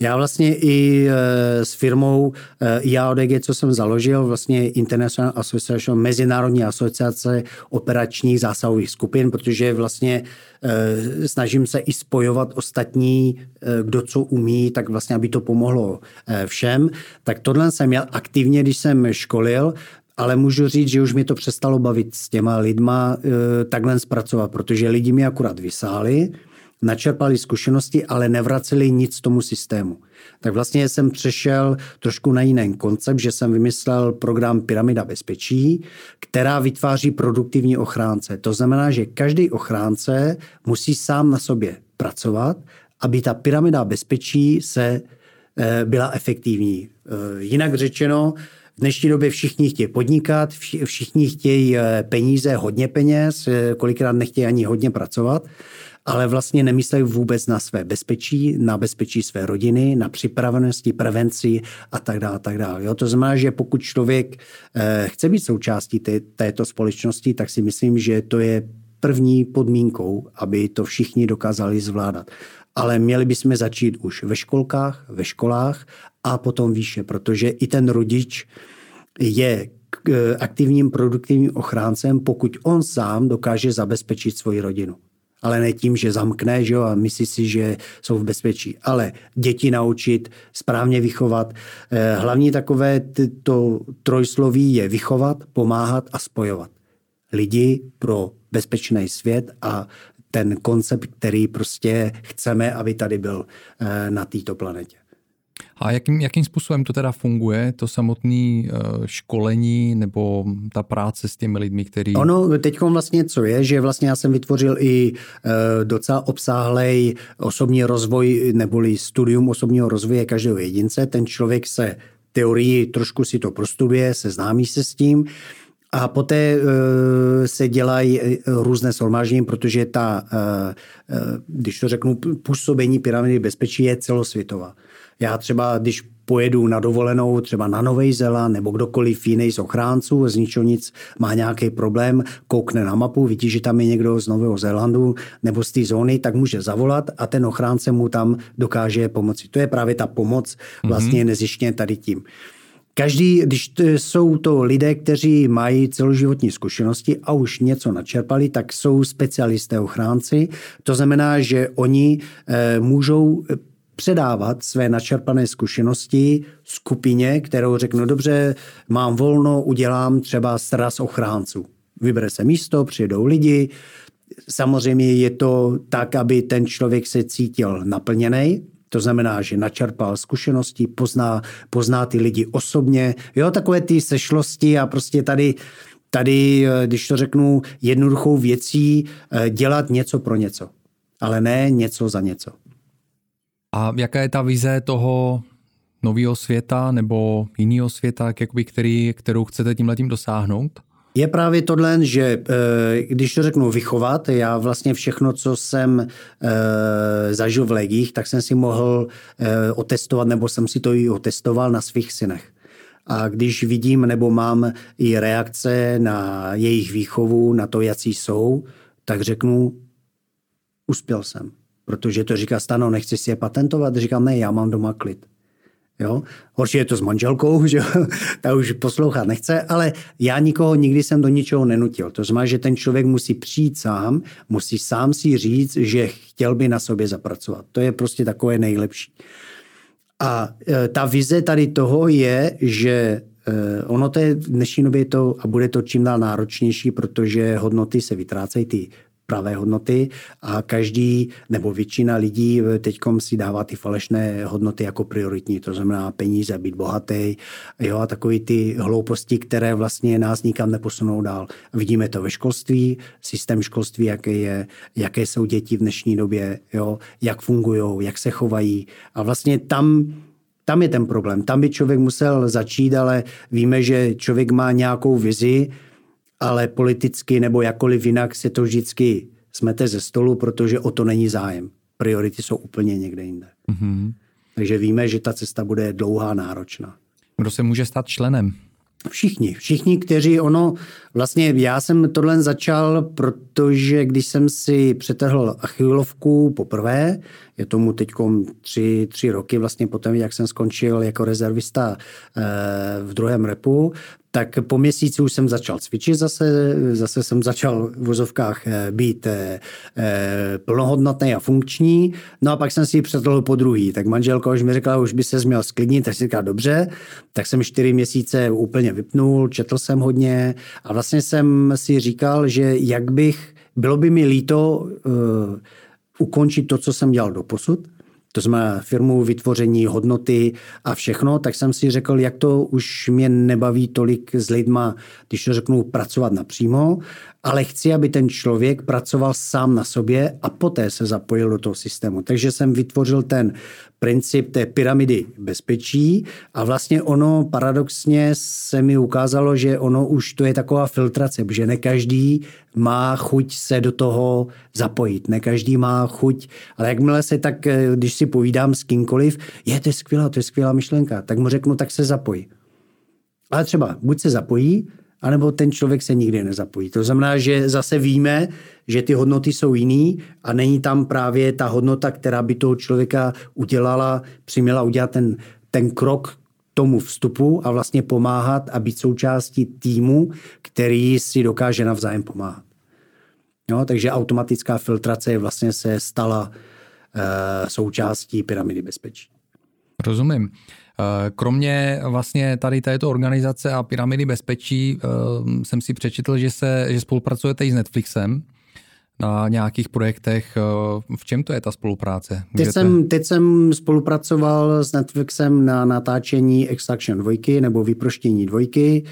Já vlastně i e, s firmou e, IAODG, co jsem založil, vlastně International Association, Mezinárodní asociace operačních zásahových skupin, protože vlastně e, snažím se i spojovat ostatní, kdo co umí, tak vlastně, aby to pomohlo všem. Tak tohle jsem měl aktivně, když jsem školil, ale můžu říct, že už mi to přestalo bavit s těma lidma takhle zpracovat, protože lidi mi akurát vysáli, načerpali zkušenosti, ale nevraceli nic tomu systému. Tak vlastně jsem přešel trošku na jiný koncept, že jsem vymyslel program Pyramida bezpečí, která vytváří produktivní ochránce. To znamená, že každý ochránce musí sám na sobě pracovat, aby ta pyramida bezpečí se eh, byla efektivní. Eh, jinak řečeno, V dnešní době všichni chtějí podnikat, všichni chtějí eh, peníze, hodně peněz, kolikrát nechtějí ani hodně pracovat, ale vlastně nemyslejí vůbec na své bezpečí, na bezpečí své rodiny, na připravenosti, prevenci a tak dále. Tak dále. Jo, to znamená, že pokud člověk eh, chce být součástí té, této společnosti, tak si myslím, že to je první podmínkou, aby to všichni dokázali zvládat. Ale měli bychom začít už ve školkách, ve školách a potom výše, protože i ten rodič je aktivním produktivním ochráncem, pokud on sám dokáže zabezpečit svoji rodinu. Ale ne tím, že zamkne že jo, a myslí si, že jsou v bezpečí. Ale děti naučit, správně vychovat. Eh, hlavní takové to trojsloví je vychovat, pomáhat a spojovat. Lidi pro bezpečný svět a ten koncept, který prostě chceme, aby tady byl eh, na této planetě. A jakým, jakým způsobem to teda funguje, to samotné eh, školení nebo ta práce s těmi lidmi, který... Ono teď vlastně co je, že vlastně já jsem vytvořil i eh, docela obsáhlej osobní rozvoj neboli studium osobního rozvoje každého jedince. Ten člověk se teorii trošku si to prostuduje, seznámí se s tím, a poté se dělají různé shromáždění, protože ta, když to řeknu, působení pyramidy bezpečí je celosvětová. Já třeba, když pojedu na dovolenou třeba na Nový Zéland nebo kdokoliv jiný z ochránců, z ničeho nic má nějaký problém, koukne na mapu, vidí, že tam je někdo z Nového Zélandu nebo z té zóny, tak může zavolat a ten ochránce mu tam dokáže pomoci. To je právě ta pomoc vlastně mm-hmm. nezištně tady tím. Každý, když jsou to lidé, kteří mají celoživotní zkušenosti a už něco načerpali, tak jsou specialisté ochránci. To znamená, že oni e, můžou předávat své načerpané zkušenosti skupině, kterou řeknu, dobře, mám volno, udělám třeba sraz ochránců. Vybere se místo, přijedou lidi, Samozřejmě je to tak, aby ten člověk se cítil naplněný, to znamená, že načerpal zkušenosti, pozná, pozná ty lidi osobně. Jo, takové ty sešlosti a prostě tady, tady, když to řeknu jednoduchou věcí, eh, dělat něco pro něco. Ale ne něco za něco. A jaká je ta vize toho nového světa nebo jiného světa, jakoby, který, kterou chcete tím letím dosáhnout? Je právě tohle, že eh, když to řeknu vychovat, já vlastně všechno, co jsem eh, zažil v legích, tak jsem si mohl eh, otestovat, nebo jsem si to i otestoval na svých synech. A když vidím nebo mám i reakce na jejich výchovu, na to, jaký jsou, tak řeknu, uspěl jsem. Protože to říká Stano, nechci si je patentovat. Říkám, ne, já mám doma klid. Jo? Horší je to s manželkou, že ta už poslouchat nechce, ale já nikoho nikdy jsem do ničeho nenutil. To znamená, že ten člověk musí přijít sám, musí sám si říct, že chtěl by na sobě zapracovat. To je prostě takové nejlepší. A e, ta vize tady toho je, že e, ono to je v dnešní době to a bude to čím dál náročnější, protože hodnoty se vytrácejí, ty pravé hodnoty a každý nebo většina lidí teď si dává ty falešné hodnoty jako prioritní, to znamená peníze, být bohatý, jo, a takové ty hlouposti, které vlastně nás nikam neposunou dál. Vidíme to ve školství, systém školství, jaké je, jaké jsou děti v dnešní době, jo, jak fungují, jak se chovají a vlastně tam tam je ten problém. Tam by člověk musel začít, ale víme, že člověk má nějakou vizi, ale politicky nebo jakkoliv jinak se to vždycky smete ze stolu, protože o to není zájem. Priority jsou úplně někde jinde. Mm-hmm. Takže víme, že ta cesta bude dlouhá, náročná. Kdo se může stát členem? Všichni, všichni, kteří ono, vlastně já jsem tohle začal, protože když jsem si přetrhl achilovku poprvé, je tomu teď tři, tři roky vlastně potom, jak jsem skončil jako rezervista eh, v druhém repu, tak po měsíci už jsem začal cvičit zase, zase jsem začal v vozovkách eh, být eh, plnohodnotný a funkční, no a pak jsem si přetrhl po druhý, tak manželka už mi řekla, už by se měl sklidnit, tak si říkala, dobře, tak jsem čtyři měsíce úplně vypnul, četl jsem hodně a vlastně jsem si říkal, že jak bych, bylo by mi líto uh, ukončit to, co jsem dělal do posud, to znamená firmu, vytvoření hodnoty a všechno, tak jsem si řekl, jak to už mě nebaví tolik s lidma, když to řeknu, pracovat napřímo, ale chci, aby ten člověk pracoval sám na sobě a poté se zapojil do toho systému. Takže jsem vytvořil ten princip té pyramidy bezpečí a vlastně ono paradoxně se mi ukázalo, že ono už to je taková filtrace, protože ne každý má chuť se do toho zapojit, ne každý má chuť, ale jakmile se tak, eh, když si povídám s kýmkoliv, je to je skvělá, to je skvělá myšlenka, tak mu řeknu, tak se zapoj. Ale třeba buď se zapojí, anebo ten člověk se nikdy nezapojí. To znamená, že zase víme, že ty hodnoty jsou jiný a není tam právě ta hodnota, která by toho člověka udělala, přiměla udělat ten, ten krok tomu vstupu a vlastně pomáhat a být součástí týmu, který si dokáže navzájem pomáhat. No, takže automatická filtrace vlastně se stala uh, součástí pyramidy bezpečí. Rozumím. Eh, kromě vlastně tady této organizace a pyramidy bezpečí eh, jsem si přečetl, že, se, že spolupracujete i s Netflixem na nějakých projektech. Eh, v čem to je ta spolupráce? Teď jsem, teď jsem spolupracoval s Netflixem na natáčení Extraction dvojky nebo Vyproštění dvojky. Eh,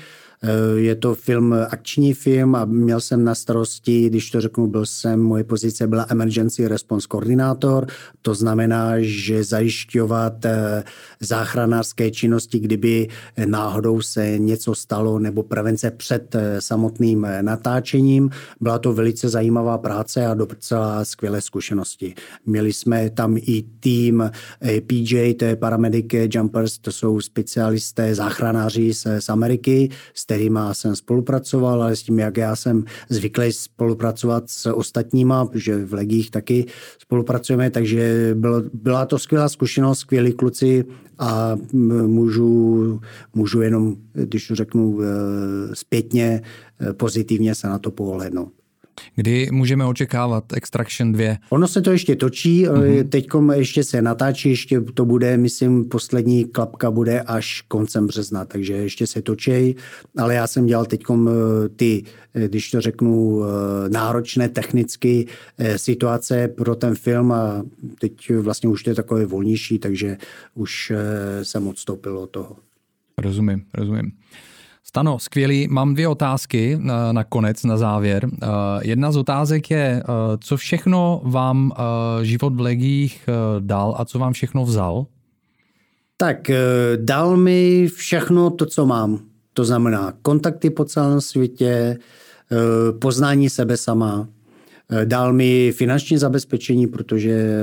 je to film, akční film a měl jsem na starosti, když to řeknu, byl jsem, moje pozice byla Emergency Response Koordinátor, to znamená, že zajišťovat eh, záchranářské činnosti, kdyby náhodou se něco stalo, nebo prevence před eh, samotným natáčením. Byla to velice zajímavá práce a docela skvělé zkušenosti. Měli jsme tam i tým PJ, to je Paramedic Jumpers, to jsou specialisté, záchranáři z, z Ameriky, z kterými jsem spolupracoval, ale s tím, jak já jsem zvyklý spolupracovat s ostatníma, protože v legích taky spolupracujeme, takže bylo, byla to skvělá zkušenost, skvělí kluci a můžu, můžu jenom, když to řeknu eh, zpětně, eh, pozitivně se na to pohlednout. Kdy můžeme očekávat Extraction 2? Ono se to ještě točí, mm-hmm. teď ještě se natáčí, ještě to bude, myslím, poslední klapka bude až koncem března, takže ještě se točí, ale já jsem dělal teď eh, ty, eh, když to řeknu, náročné technicky situace pro ten film a teď vlastně už to je takové volnější, takže už jsem odstoupil od toho. Rozumím, rozumím. Stano, skvělý. Mám dvě otázky na, na konec, na závěr. Uh, jedna z otázek je, uh, co všechno vám život v legích dal a co vám všechno vzal? Tak dal mi všechno to, co mám. To znamená kontakty po celém světě, poznání sebe sama, Dal mi finanční zabezpečení, protože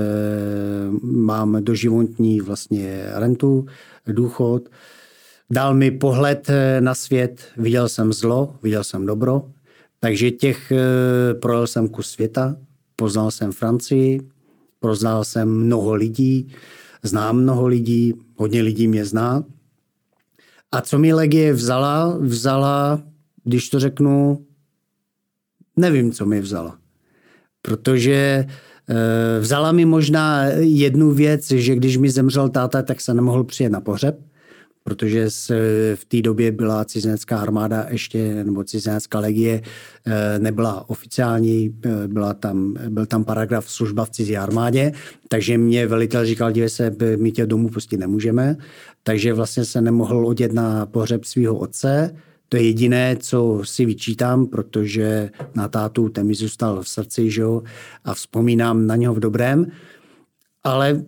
mám doživotní vlastně rentu, důchod. Dal mi pohled eh, na svět, viděl jsem zlo, viděl jsem dobro, takže těch eh, projel jsem kus světa, poznal jsem Francii, poznal jsem mnoho lidí, znám mnoho lidí, hodně lidí mě zná. A co mi Legie vzala? Vzala, když to řeknu, nevím, co mi vzala. Protože eh, vzala mi možná jednu věc, že když mi zemřel táta, tak se nemohl přijet na pohřeb protože v té době byla cizinecká armáda ještě, nebo cizinecká legie eh, nebyla oficiální, eh, byla tam, byl tam paragraf služba v cizí armádě, takže mě velitel říkal, dívej se, my tě domů pustit nemůžeme, takže vlastně se nemohl odjet na pohřeb svého otce, to je jediné, co si vyčítám, protože na tátu ten mi zůstal v srdci, že jo, a vzpomínám na něho v dobrém, ale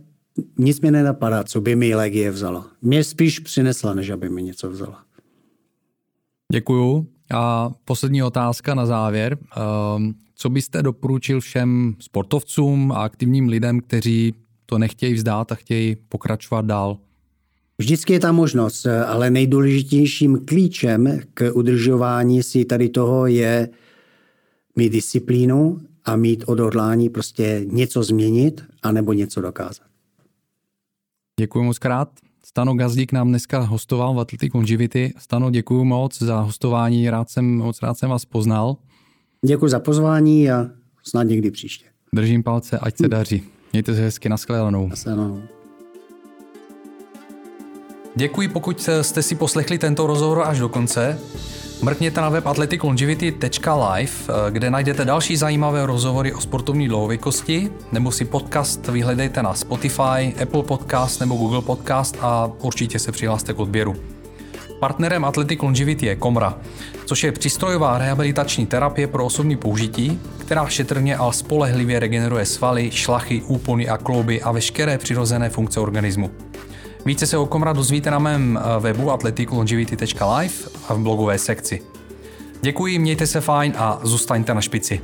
nic mi nenapadá, co by mi Legie vzala. Mě spíš přinesla, než aby mi něco vzala. Děkuju. A poslední otázka na závěr. Ehm, co byste doporučil všem sportovcům a aktivním lidem, kteří to nechtějí vzdát a chtějí pokračovat dál? Vždycky je ta možnost, ale nejdůležitějším klíčem k udržování si tady toho je mít disciplínu a mít odhodlání prostě něco změnit anebo něco dokázat. Děkuji moc krát. Stano Gazdík nám dneska hostoval v Athletic Longevity. Stano, děkuji moc za hostování, rád jsem, moc rád jsem vás poznal. Děkuji za pozvání a snad někdy příště. Držím palce, ať se daří. Mějte se hezky, nashledanou. Nashledanou. Děkuji, pokud jste si poslechli tento rozhovor až do konce. Mrkněte na web athleticlongevity.live, eh, kde najdete další zajímavé rozhovory o sportovní dlouhověkosti, nebo si podcast vyhledejte na Spotify, Apple Podcast nebo Google Podcast a určitě se přihlaste k odběru. Partnerem Athletic Longevity je Komra, což je přístrojová rehabilitační terapie pro osobní použití, která šetrně a spolehlivě regeneruje svaly, šlachy, úpony a klouby a veškeré přirozené funkce organismu. Více se o Komra dozvíte na mém eh, webu athleticlongevity.live a v blogové sekci. Děkuji, mějte se fajn a zůstaňte na špici.